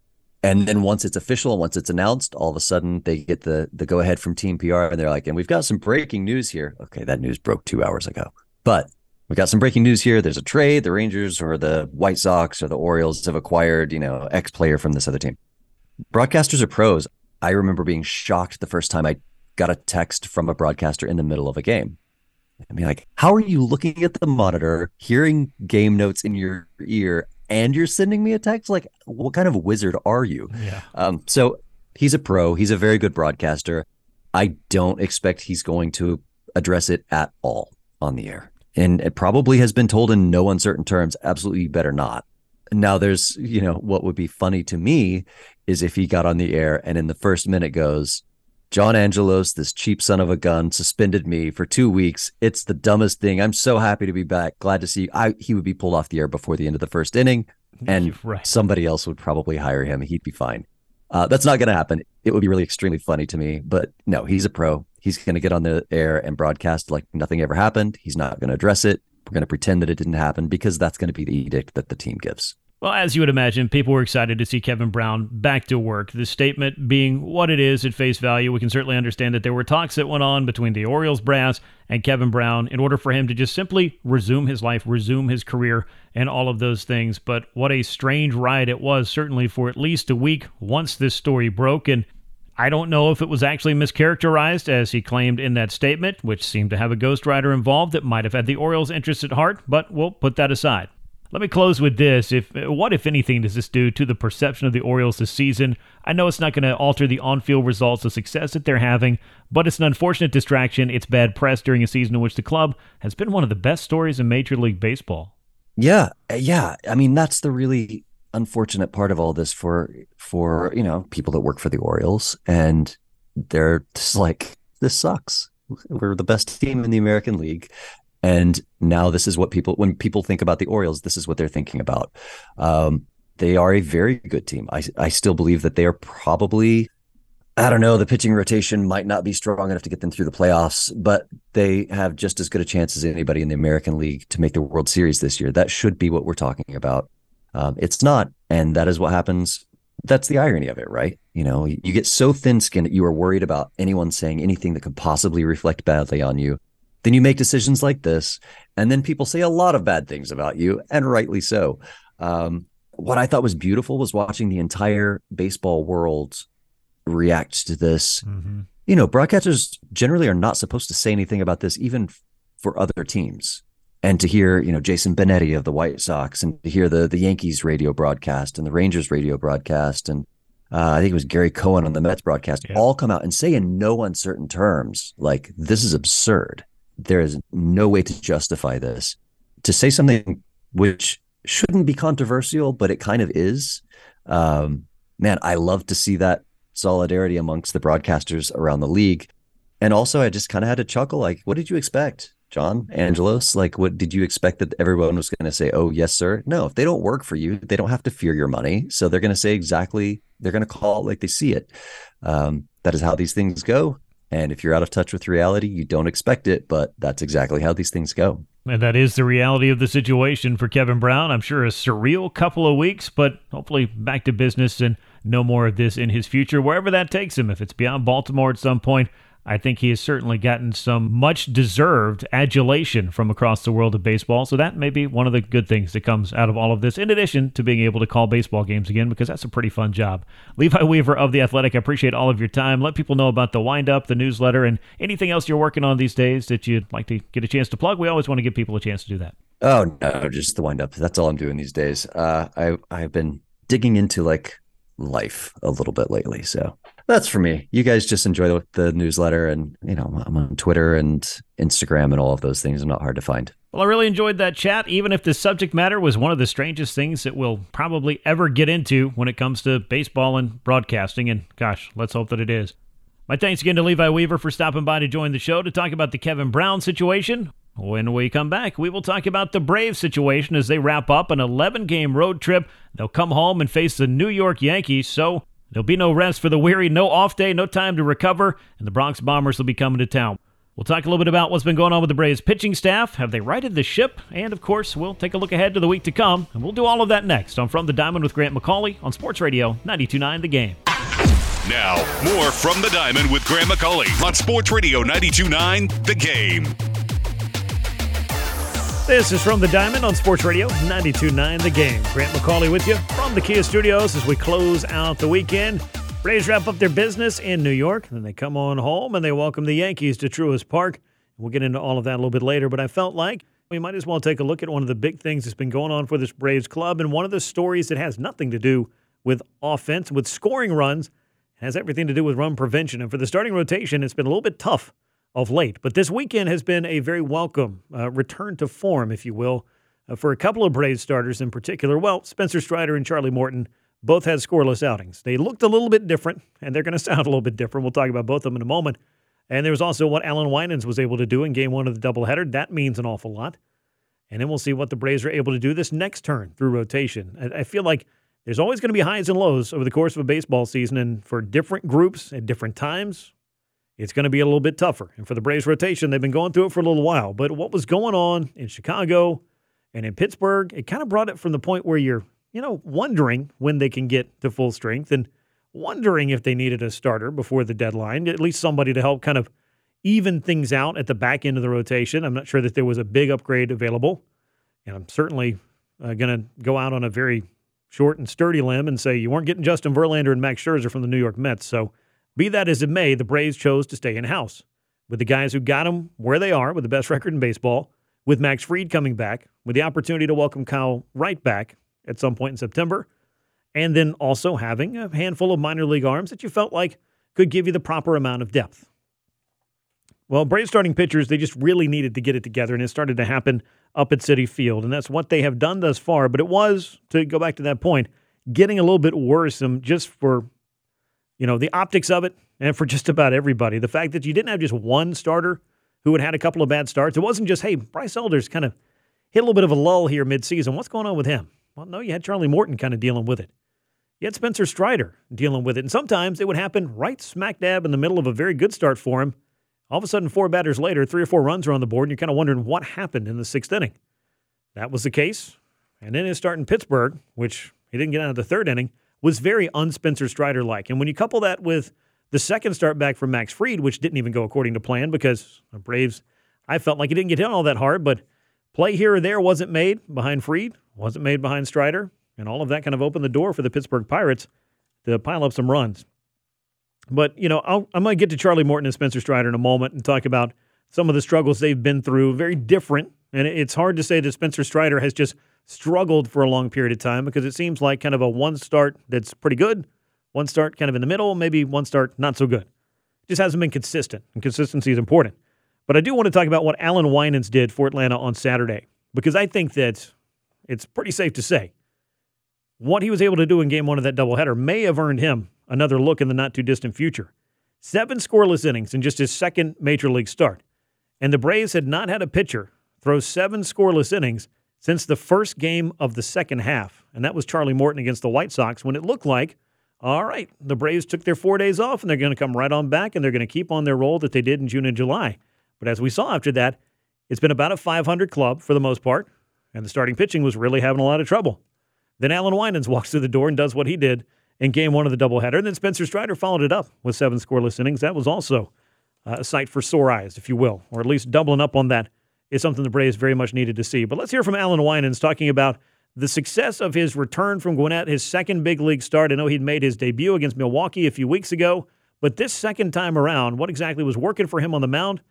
Speaker 13: And then once it's official, once it's announced, all of a sudden they get the the go ahead from Team PR and they're like, and we've got some breaking news here. Okay, that news broke two hours ago. But we got some breaking news here. There's a trade. The Rangers or the White Sox or the Orioles have acquired, you know, X player from this other team. Broadcasters are pros. I remember being shocked the first time I got a text from a broadcaster in the middle of a game. I mean, like, how are you looking at the monitor, hearing game notes in your ear, and you're sending me a text? Like, what kind of wizard are you?
Speaker 4: Yeah.
Speaker 13: Um, so he's a pro. He's a very good broadcaster. I don't expect he's going to address it at all on the air. And it probably has been told in no uncertain terms, absolutely better not. Now, there's, you know, what would be funny to me is if he got on the air and in the first minute goes, John Angelos, this cheap son of a gun, suspended me for two weeks. It's the dumbest thing. I'm so happy to be back. Glad to see. I he would be pulled off the air before the end of the first inning, and
Speaker 4: Right.
Speaker 13: somebody else would probably hire him. He'd be fine. Uh, that's not going to happen. It would be really extremely funny to me, but no, he's a pro. He's going to get on the air and broadcast like nothing ever happened. He's not going to address it. We're going to pretend that it didn't happen because that's going to be the edict that the team gives.
Speaker 4: Well, as you would imagine, people were excited to see Kevin Brown back to work. The statement being what it is at face value, we can certainly understand that there were talks that went on between the Orioles brass and Kevin Brown in order for him to just simply resume his life, resume his career, and all of those things. But what a strange ride it was, certainly for at least a week once this story broke. And I don't know if it was actually mischaracterized as he claimed in that statement, which seemed to have a ghostwriter involved that might have had the Orioles' interest at heart, but we'll put that aside. Let me close with this. If what if anything does this do to the perception of the Orioles this season? I know it's not going to alter the on-field results, the success that they're having, but it's an unfortunate distraction. It's bad press during a season in which the club has been one of the best stories in Major League Baseball.
Speaker 13: Yeah, yeah. I mean, that's the really unfortunate part of all this for for you know people that work for the Orioles, and they're just like, this sucks. We're the best team in the American League, and now this is what people when people think about the Orioles, this is what they're thinking about. Um, they are a very good team. I I still believe that they are probably I don't know. The pitching rotation might not be strong enough to get them through the playoffs, but they have just as good a chance as anybody in the American League to make the World Series this year. That should be what we're talking about. Um, it's not, and that is what happens. That's the irony of it, right? You know, you get so thin-skinned that you are worried about anyone saying anything that could possibly reflect badly on you. Then you make decisions like this, and then people say a lot of bad things about you, and rightly so. Um, what I thought was beautiful was watching the entire baseball world react to this. You know, broadcasters generally are not supposed to say anything about this, even for other teams. And to hear, you know, Jason Benetti of the White Sox, and to hear the the Yankees radio broadcast and the Rangers radio broadcast, and uh, I think it was Gary Cohen on the Mets broadcast, all come out and say in no uncertain terms, like this is absurd. There is no way to justify this. To say something which shouldn't be controversial, but it kind of is. Um, man, I love to see that solidarity amongst the broadcasters around the league. And also, I just kind of had to chuckle. Like, what did you expect, John Angelos? Like, what did you expect that everyone was going to say? Oh, yes, sir. No, if they don't work for you, they don't have to fear your money. So they're going to say exactly. They're going to call it like they see it. Um, that is how these things go. And if you're out of touch with reality, you don't expect it. But that's exactly how these things go.
Speaker 4: And that is the reality of the situation for Kevin Brown. I'm sure a surreal couple of weeks, but hopefully back to business and no more of this in his future, wherever that takes him. If it's beyond Baltimore at some point, I think he has certainly gotten some much deserved adulation from across the world of baseball. So that may be one of the good things that comes out of all of this, in addition to being able to call baseball games again, because that's a pretty fun job. Levi Weaver of The Athletic, I appreciate all of your time. Let people know about the wind up, the newsletter, and anything else you're working on these days that you'd like to get a chance to plug. We always want to give people a chance to do that.
Speaker 13: Oh no, just the wind up. That's all I'm doing these days. Uh, I I've been digging into like life a little bit lately, so that's for me. You guys just enjoy the, the newsletter, and you know I'm on Twitter and Instagram and all of those things. I'm not hard to find.
Speaker 4: Well, I really enjoyed that chat, even if the subject matter was one of the strangest things that we'll probably ever get into when it comes to baseball and broadcasting. And gosh, let's hope that it is. My thanks again to Levi Weaver for stopping by to join the show to talk about the Kevin Brown situation. When we come back, we will talk about the Braves situation as they wrap up an 11 game road trip. They'll come home and face the New York Yankees, so there'll be no rest for the weary, no off day, no time to recover, and the Bronx Bombers will be coming to town. We'll talk a little bit about what's been going on with the Braves pitching staff. Have they righted the ship? And of course, we'll take a look ahead to the week to come, and we'll do all of that next on From the Diamond with Grant McAuley on Sports Radio 929 The Game.
Speaker 3: Now, more from the Diamond with Grant McAuley on Sports Radio 929 The Game.
Speaker 4: This is from the Diamond on Sports Radio 929 The Game. Grant McAuley with you from the Kia Studios as we close out the weekend. Braves wrap up their business in New York, then they come on home and they welcome the Yankees to Truist Park. We'll get into all of that a little bit later, but I felt like we might as well take a look at one of the big things that's been going on for this Braves club and one of the stories that has nothing to do with offense, with scoring runs, has everything to do with run prevention. And for the starting rotation, it's been a little bit tough of late. But this weekend has been a very welcome uh, return to form, if you will, uh, for a couple of Braves starters in particular. Well, Spencer Strider and Charlie Morton both had scoreless outings. They looked a little bit different, and they're going to sound a little bit different. We'll talk about both of them in a moment. And there was also what Allan Winans was able to do in game one of the doubleheader. That means an awful lot. And then we'll see what the Braves are able to do this next turn through rotation. I, I feel like there's always going to be highs and lows over the course of a baseball season. And for different groups at different times, it's going to be a little bit tougher. And for the Braves rotation, they've been going through it for a little while. But what was going on in Chicago and in Pittsburgh, it kind of brought it from the point where you're, you know, wondering when they can get to full strength and wondering if they needed a starter before the deadline, at least somebody to help kind of even things out at the back end of the rotation. I'm not sure that there was a big upgrade available. And I'm certainly uh, going to go out on a very short and sturdy limb and say you weren't getting Justin Verlander and Max Scherzer from the New York Mets. So, be that as it may, the Braves chose to stay in house with the guys who got them where they are with the best record in baseball, with Max Fried coming back, with the opportunity to welcome Kyle Wright back at some point in September, and then also having a handful of minor league arms that you felt like could give you the proper amount of depth. Well, Braves starting pitchers, they just really needed to get it together, and it started to happen up at Citi Field. And that's what they have done thus far. But it was, to go back to that point, getting a little bit worrisome just for, you know, the optics of it and for just about everybody. The fact that you didn't have just one starter who had had a couple of bad starts. It wasn't just, hey, Bryce Elder's kind of hit a little bit of a lull here midseason. What's going on with him? Well, no, you had Charlie Morton kind of dealing with it. You had Spencer Strider dealing with it. And sometimes it would happen right smack dab in the middle of a very good start for him all of a sudden, four batters later, three or four runs are on the board, and you're kind of wondering what happened in the sixth inning. That was the case. And then his start in Pittsburgh, which he didn't get out of the third inning, was very unspencer Strider like. And when you couple that with the second start back from Max Fried, which didn't even go according to plan because the Braves, I felt like he didn't get hit all that hard, but play here or there wasn't made behind Fried, wasn't made behind Strider, and all of that kind of opened the door for the Pittsburgh Pirates to pile up some runs. But, you know, i am going to get to Charlie Morton and Spencer Strider in a moment and talk about some of the struggles they've been through. Very different. And it's hard to say that Spencer Strider has just struggled for a long period of time because it seems like kind of a one start that's pretty good, one start kind of in the middle, maybe one start not so good. Just hasn't been consistent, and consistency is important. But I do want to talk about what Allan Winans did for Atlanta on Saturday because I think that it's pretty safe to say what he was able to do in game one of that doubleheader may have earned him another look in the not too distant future. Seven scoreless innings in just his second major league start. And the Braves had not had a pitcher throw seven scoreless innings since the first game of the second half. And that was Charlie Morton against the White Sox when it looked like, all right, the Braves took their four days off and they're going to come right on back and they're going to keep on their roll that they did in June and July. But as we saw after that, it's been about a 500 club for the most part, and the starting pitching was really having a lot of trouble. Then Allan Winans walks through the door and does what he did in game one of the doubleheader. And then Spencer Strider followed it up with seven scoreless innings. That was also uh, a sight for sore eyes, if you will, or at least doubling up on that is something the Braves very much needed to see. But let's hear from Allan Winans talking about the success of his return from Gwinnett, his second big league start. I know he'd made his debut against Milwaukee a few weeks ago, but this second time around, what exactly was working for him on the mound?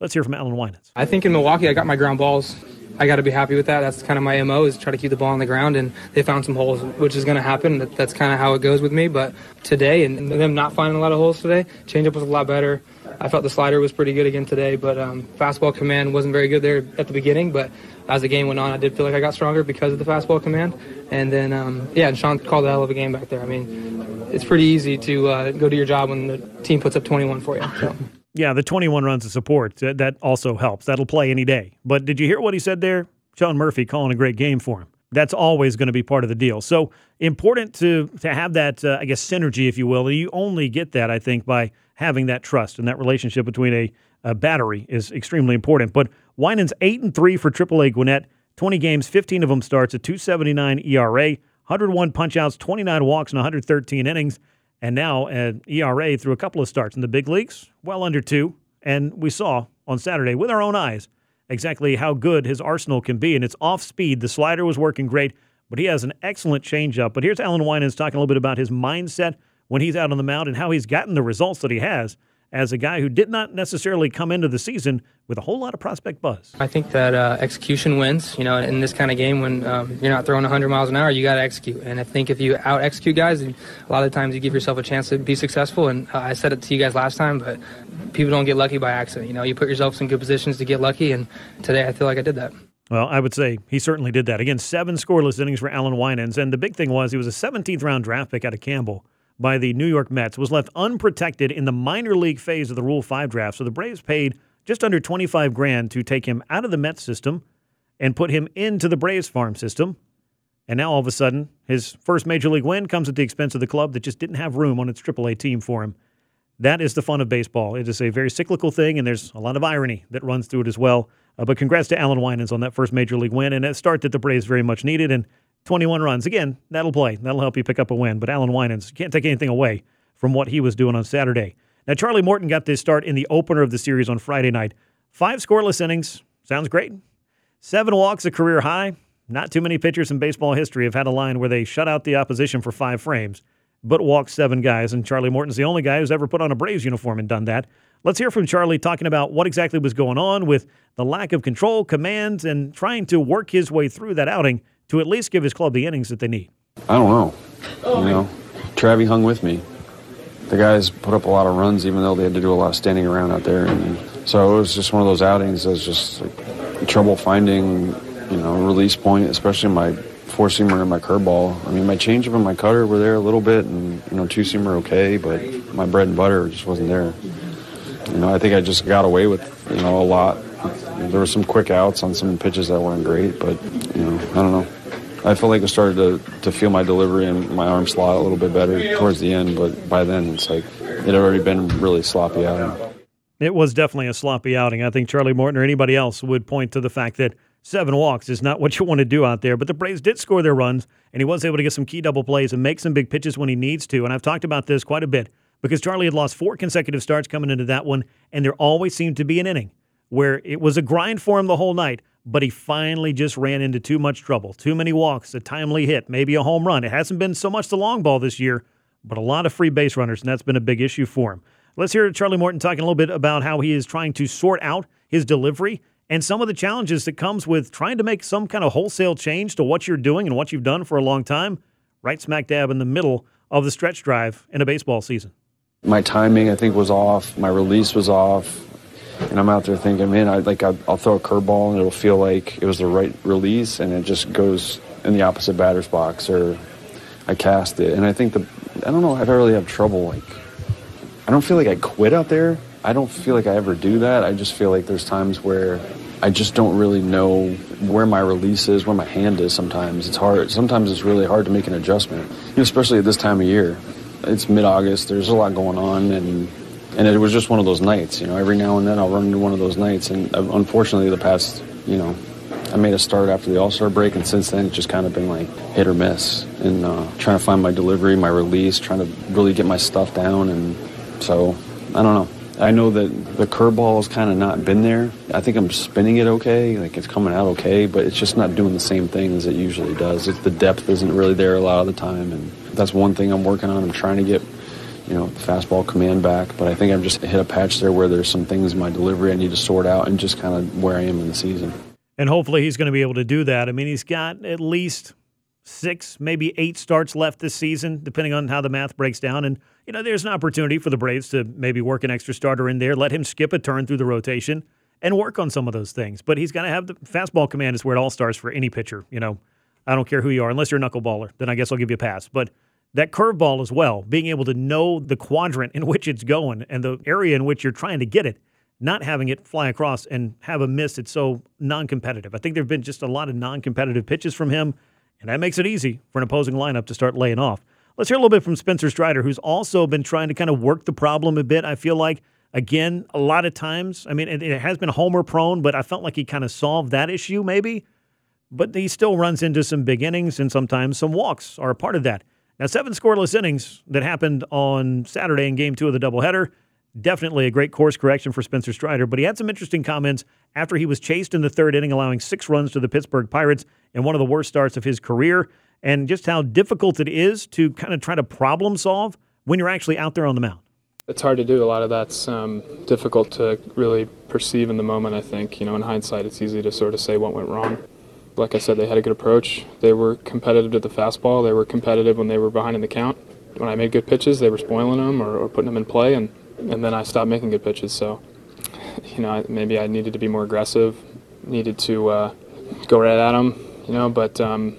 Speaker 4: Let's hear from Allan Winans.
Speaker 14: I think in Milwaukee, I got my ground balls I got to be happy with that. That's kind of my mo is try to keep the ball on the ground, and they found some holes, which is going to happen. That's kind of how it goes with me. But today, and them not finding a lot of holes today, changeup was a lot better. I felt the slider was pretty good again today, but um, fastball command wasn't very good there at the beginning. But as the game went on, I did feel like I got stronger because of the fastball command. And then, um, yeah, and Sean called a hell of a game back there. I mean, it's pretty easy to uh, go do your job when the team puts up 21 for you. So.
Speaker 4: Yeah, the 21 runs of support, that also helps. That'll play any day. But did you hear what he said there? Sean Murphy calling a great game for him. That's always going to be part of the deal. So important to to have that, uh, I guess, synergy, if you will. You only get that, I think, by having that trust and that relationship between a, a battery is extremely important. But Winans eight and three for AAA Gwinnett, 20 games, 15 of them starts, a 2.79 ERA, 101 punchouts, 29 walks, and 113 innings and now an ERA through a couple of starts in the big leagues, well under two. And we saw on Saturday with our own eyes exactly how good his arsenal can be. And it's off speed. The slider was working great, but he has an excellent changeup. But here's Allan Winans talking a little bit about his mindset when he's out on the mound and how he's gotten the results that he has as a guy who did not necessarily come into the season with a whole lot of prospect buzz.
Speaker 14: I think that uh, execution wins. You know, in this kind of game, when um, you're not throwing 100 miles an hour, you got to execute. And I think if you out execute guys, a lot of times you give yourself a chance to be successful. And uh, I said it to you guys last time, but people don't get lucky by accident. You know, you put yourself in good positions to get lucky, and today I feel like I did that.
Speaker 4: Well, I would say he certainly did that. Again, seven scoreless innings for Allan Winans. And the big thing was he was a 17th round draft pick out of Campbell by the New York Mets, was left unprotected in the minor league phase of the Rule 5 draft. So the Braves paid just under 25 grand to take him out of the Mets system and put him into the Braves farm system. And now all of a sudden, his first major league win comes at the expense of the club that just didn't have room on its AAA team for him. That is the fun of baseball. It is a very cyclical thing, and there's a lot of irony that runs through it as well. Uh, but congrats to Allan Winans on that first major league win and a start that the Braves very much needed. And 21 runs. Again, that'll play. That'll help you pick up a win. But Allan Winans can't take anything away from what he was doing on Saturday. Now, Charlie Morton got this start in the opener of the series on Friday night. Five scoreless innings. Sounds great. Seven walks, a career high. Not too many pitchers in baseball history have had a line where they shut out the opposition for five frames, but walked seven guys. And Charlie Morton's the only guy who's ever put on a Braves uniform and done that. Let's hear from Charlie talking about what exactly was going on with the lack of control, commands, and trying to work his way through that outing to at least give his club the innings that they need.
Speaker 15: I don't know. You oh. know, Travie hung with me. The guys put up a lot of runs, even though they had to do a lot of standing around out there. And so it was just one of those outings that was just like, trouble finding, you know, release point, especially my four seamer and my curveball. I mean, my changeup and my cutter were there a little bit, and you know, two seamer okay, but my bread and butter just wasn't there. You know, I think I just got away with you know a lot. There were some quick outs on some pitches that weren't great, but you know, I don't know. I felt like I started to, to feel my delivery and my arm slot a little bit better towards the end, but by then it's like it had already been really sloppy outing.
Speaker 4: It was definitely a sloppy outing. I think Charlie Morton or anybody else would point to the fact that seven walks is not what you want to do out there. But the Braves did score their runs, and he was able to get some key double plays and make some big pitches when he needs to. And I've talked about this quite a bit because Charlie had lost four consecutive starts coming into that one, and there always seemed to be an inning where it was a grind for him the whole night, but he finally just ran into too much trouble. Too many walks, a timely hit, maybe a home run. It hasn't been so much the long ball this year, but a lot of free base runners, and that's been a big issue for him. Let's hear Charlie Morton talking a little bit about how he is trying to sort out his delivery and some of the challenges that comes with trying to make some kind of wholesale change to what you're doing and what you've done for a long time, right smack dab in the middle of the stretch drive in a baseball season.
Speaker 15: My timing, I think, was off. My release was off and I'm out there thinking, man, I like I, will throw a curveball and it'll feel like it was the right release, and it just goes in the opposite batter's box, or I cast it, and I think the I don't know if I really have trouble like I don't feel like I quit out there. I don't feel like I ever do that. I just feel like there's times where I just don't really know where my release is, where my hand is. Sometimes it's hard. Sometimes it's really hard to make an adjustment, especially at this time of year. It's mid-August. There's a lot going on, and and it was just one of those nights. You know, every now and then I'll run into one of those nights, and uh, unfortunately, the past, you know, I made a start after the All Star break, and since then it's just kind of been like hit or miss, and uh, trying to find my delivery, my release, trying to really get my stuff down, and so I don't know. I know that the curveball has kind of not been there. I think I'm spinning it okay, like it's coming out okay, but it's just not doing the same thing as it usually does. It's, the depth isn't really there a lot of the time, and that's one thing I'm working on. I'm trying to get you know, fastball command back. But I think I've just hit a patch there where there's some things in my delivery I need to sort out and just kind of where I am in the season.
Speaker 4: And hopefully he's going to be able to do that. I mean, he's got at least six, maybe eight starts left this season, depending on how the math breaks down. And, you know, there's an opportunity for the Braves to maybe work an extra starter in there, let him skip a turn through the rotation and work on some of those things. But he's got to have the fastball command is where it all starts for any pitcher. You know, I don't care who you are, unless you're a knuckleballer, then I guess I'll give you a pass. But that curveball as well, being able to know the quadrant in which it's going and the area in which you're trying to get it, not having it fly across and have a miss it's so non-competitive. I think there've been just a lot of non-competitive pitches from him, and that makes it easy for an opposing lineup to start laying off. Let's hear a little bit from Spencer Strider, who's also been trying to kind of work the problem a bit. I feel like again, a lot of times, I mean, it, it has been homer prone, but I felt like he kind of solved that issue maybe. But he still runs into some big innings, and sometimes some walks are a part of that. Now, seven scoreless innings that happened on Saturday in game two of the doubleheader. Definitely a great course correction for Spencer Strider, but he had some interesting comments after he was chased in the third inning, allowing six runs to the Pittsburgh Pirates in one of the worst starts of his career, and just how difficult it is to kind of try to problem solve when you're actually out there on the mound.
Speaker 14: It's hard to do. A lot of that's um, difficult to really perceive in the moment, I think. You know, in hindsight, it's easy to sort of say what went wrong. Like I said, they had a good approach. They were competitive to the fastball. They were competitive when they were behind in the count. When I made good pitches, they were spoiling them or, or putting them in play, and, and then I stopped making good pitches. So, you know, maybe I needed to be more aggressive, needed to uh, go right at them, you know, but um,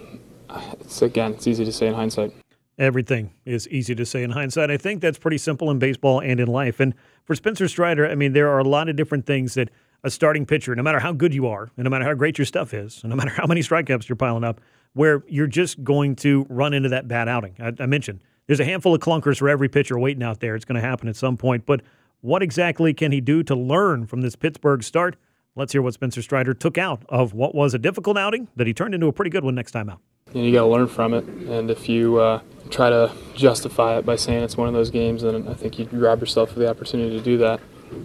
Speaker 14: it's, again, it's easy to say in hindsight.
Speaker 4: Everything is easy to say in hindsight. I think that's pretty simple in baseball and in life. And for Spencer Strider, I mean, there are a lot of different things that a starting pitcher, no matter how good you are, and no matter how great your stuff is, and no matter how many strikeouts you're piling up, where you're just going to run into that bad outing. I, I mentioned there's a handful of clunkers for every pitcher waiting out there. It's going to happen at some point. But what exactly can he do to learn from this Pittsburgh start? Let's hear what Spencer Strider took out of what was a difficult outing that he turned into a pretty good one next time out.
Speaker 14: You, you got to learn from it, and if you uh, try to justify it by saying it's one of those games, then I think you rob yourself of the opportunity to do that.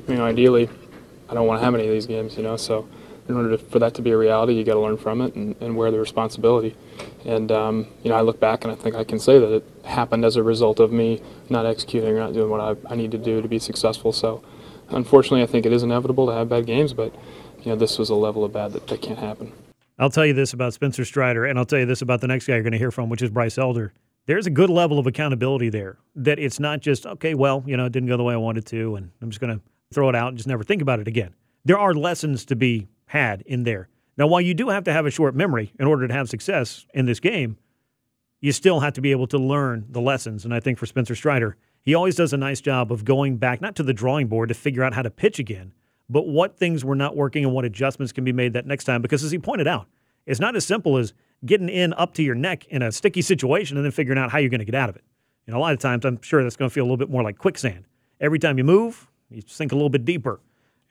Speaker 14: You know, ideally, I don't want to have any of these games. You know, so in order to, for that to be a reality, you got to learn from it and, and wear the responsibility. And um, you know, I look back and I think I can say that it happened as a result of me not executing or not doing what I, I need to do to be successful. So, unfortunately, I think it is inevitable to have bad games, but you know, this was a level of bad that, that can't happen.
Speaker 4: I'll tell you this about Spencer Strider, and I'll tell you this about the next guy you're going to hear from, which is Bryce Elder. There's a good level of accountability there. That it's not just okay. Well, you know, it didn't go the way I wanted to, and I'm just going to throw it out and just never think about it again. There are lessons to be had in there. Now, while you do have to have a short memory in order to have success in this game, you still have to be able to learn the lessons. And I think for Spencer Strider, he always does a nice job of going back, not to the drawing board to figure out how to pitch again, but what things were not working and what adjustments can be made that next time. Because as he pointed out, it's not as simple as getting in up to your neck in a sticky situation and then figuring out how you're going to get out of it. Know, a lot of times I'm sure that's going to feel a little bit more like quicksand. Every time you move, you sink a little bit deeper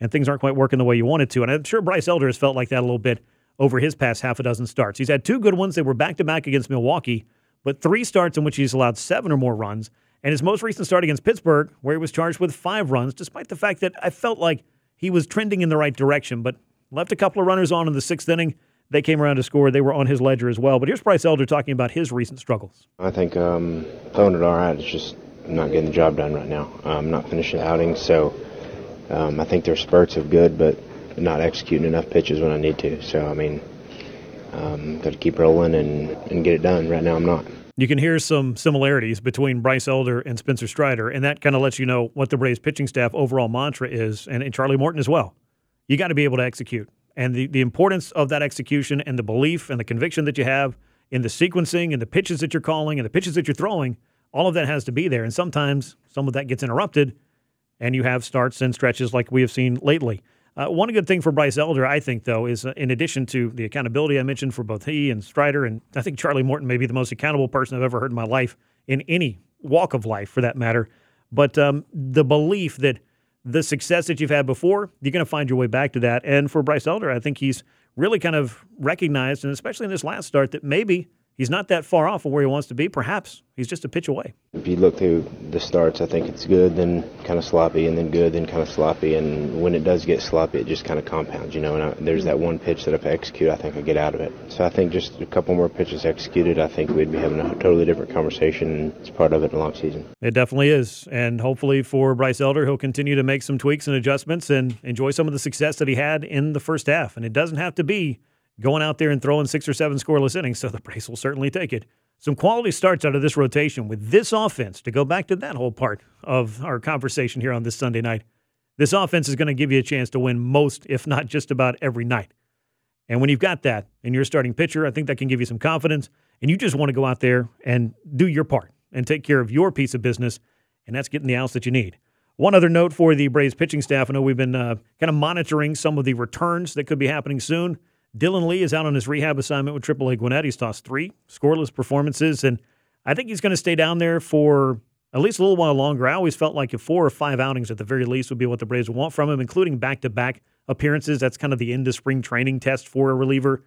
Speaker 4: and things aren't quite working the way you wanted to. And I'm sure Bryce Elder has felt like that a little bit over his past half a dozen starts. He's had two good ones. They were back to back against Milwaukee, but three starts in which he's allowed seven or more runs. And his most recent start against Pittsburgh, where he was charged with five runs, despite the fact that I felt like he was trending in the right direction, but left a couple of runners on in the sixth inning. They came around to score. They were on his ledger as well. But here's Bryce Elder talking about his recent struggles.
Speaker 16: I think um, throwing it all right is just not getting the job done right now. I'm not finishing outings, so um, I think there's spurts of good, but not executing enough pitches when I need to. So, I mean, um, got to keep rolling and, and get it done. Right now, I'm not.
Speaker 4: You can hear some similarities between Bryce Elder and Spencer Strider, and that kind of lets you know what the Braves pitching staff overall mantra is, and, and Charlie Morton as well. You got to be able to execute. And the, the importance of that execution and the belief and the conviction that you have in the sequencing and the pitches that you're calling and the pitches that you're throwing, all of that has to be there. And sometimes some of that gets interrupted, and you have starts and stretches like we have seen lately. Uh, one good thing for Bryce Elder, I think, though, is uh, in addition to the accountability I mentioned for both he and Strider, and I think Charlie Morton may be the most accountable person I've ever heard in my life, in any walk of life for that matter. But um, the belief that the success that you've had before, you're going to find your way back to that. And for Bryce Elder, I think he's really kind of recognized, and especially in this last start, that maybe he's not that far off of where he wants to be. Perhaps he's just a pitch away.
Speaker 16: If you look through the starts, I think it's good, then kind of sloppy, and then good, then kind of sloppy. And when it does get sloppy, it just kind of compounds, you know. And I, there's that one pitch that if I execute, I think I get out of it. So I think just a couple more pitches executed, I think we'd be having a totally different conversation. It's part of it in a long season.
Speaker 4: It definitely is. And hopefully for Bryce Elder, he'll continue to make some tweaks and adjustments and enjoy some of the success that he had in the first half. And it doesn't have to be going out there and throwing six or seven scoreless innings, so the Braves will certainly take it. Some quality starts out of this rotation with this offense to go back to that whole part of our conversation here on this Sunday night. This offense is going to give you a chance to win most, if not just about every night. And when you've got that and you're a starting pitcher, I think that can give you some confidence. And you just want to go out there and do your part and take care of your piece of business, and that's getting the outs that you need. One other note for the Braves pitching staff I know we've been uh, kind of monitoring some of the returns that could be happening soon. Dylan Lee is out on his rehab assignment with AAA Gwinnett. He's tossed three scoreless performances, and I think he's going to stay down there for at least a little while longer. I always felt like four or five outings at the very least would be what the Braves would want from him, including back to back appearances. That's kind of the end of spring training test for a reliever,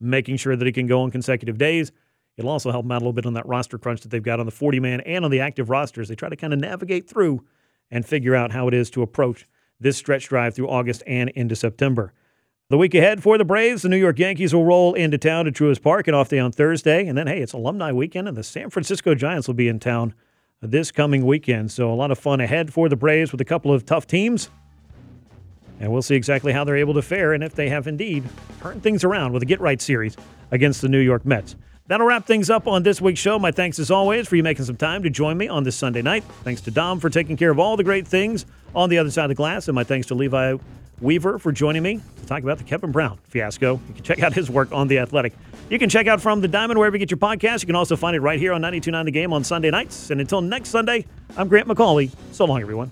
Speaker 4: making sure that he can go on consecutive days. It'll also help him out a little bit on that roster crunch that they've got on the 40 man and on the active rosters. They try to kind of navigate through and figure out how it is to approach this stretch drive through August and into September. The week ahead for the Braves, the New York Yankees will roll into town to Truist Park and off day on Thursday. And then, hey, it's alumni weekend, and the San Francisco Giants will be in town this coming weekend. So a lot of fun ahead for the Braves with a couple of tough teams. And we'll see exactly how they're able to fare and if they have indeed turned things around with a get right series against the New York Mets. That'll wrap things up on this week's show. My thanks as always for you making some time to join me on this Sunday night. Thanks to Dom for taking care of all the great things on the other side of the glass. And my thanks to Levi Weaver for joining me to talk about the Kevin Brown fiasco. You can check out his work on The Athletic. You can check out From the Diamond wherever you get your podcast. You can also find it right here on 92.9 The Game on Sunday nights. And until next Sunday, I'm Grant McAuley. So long, everyone.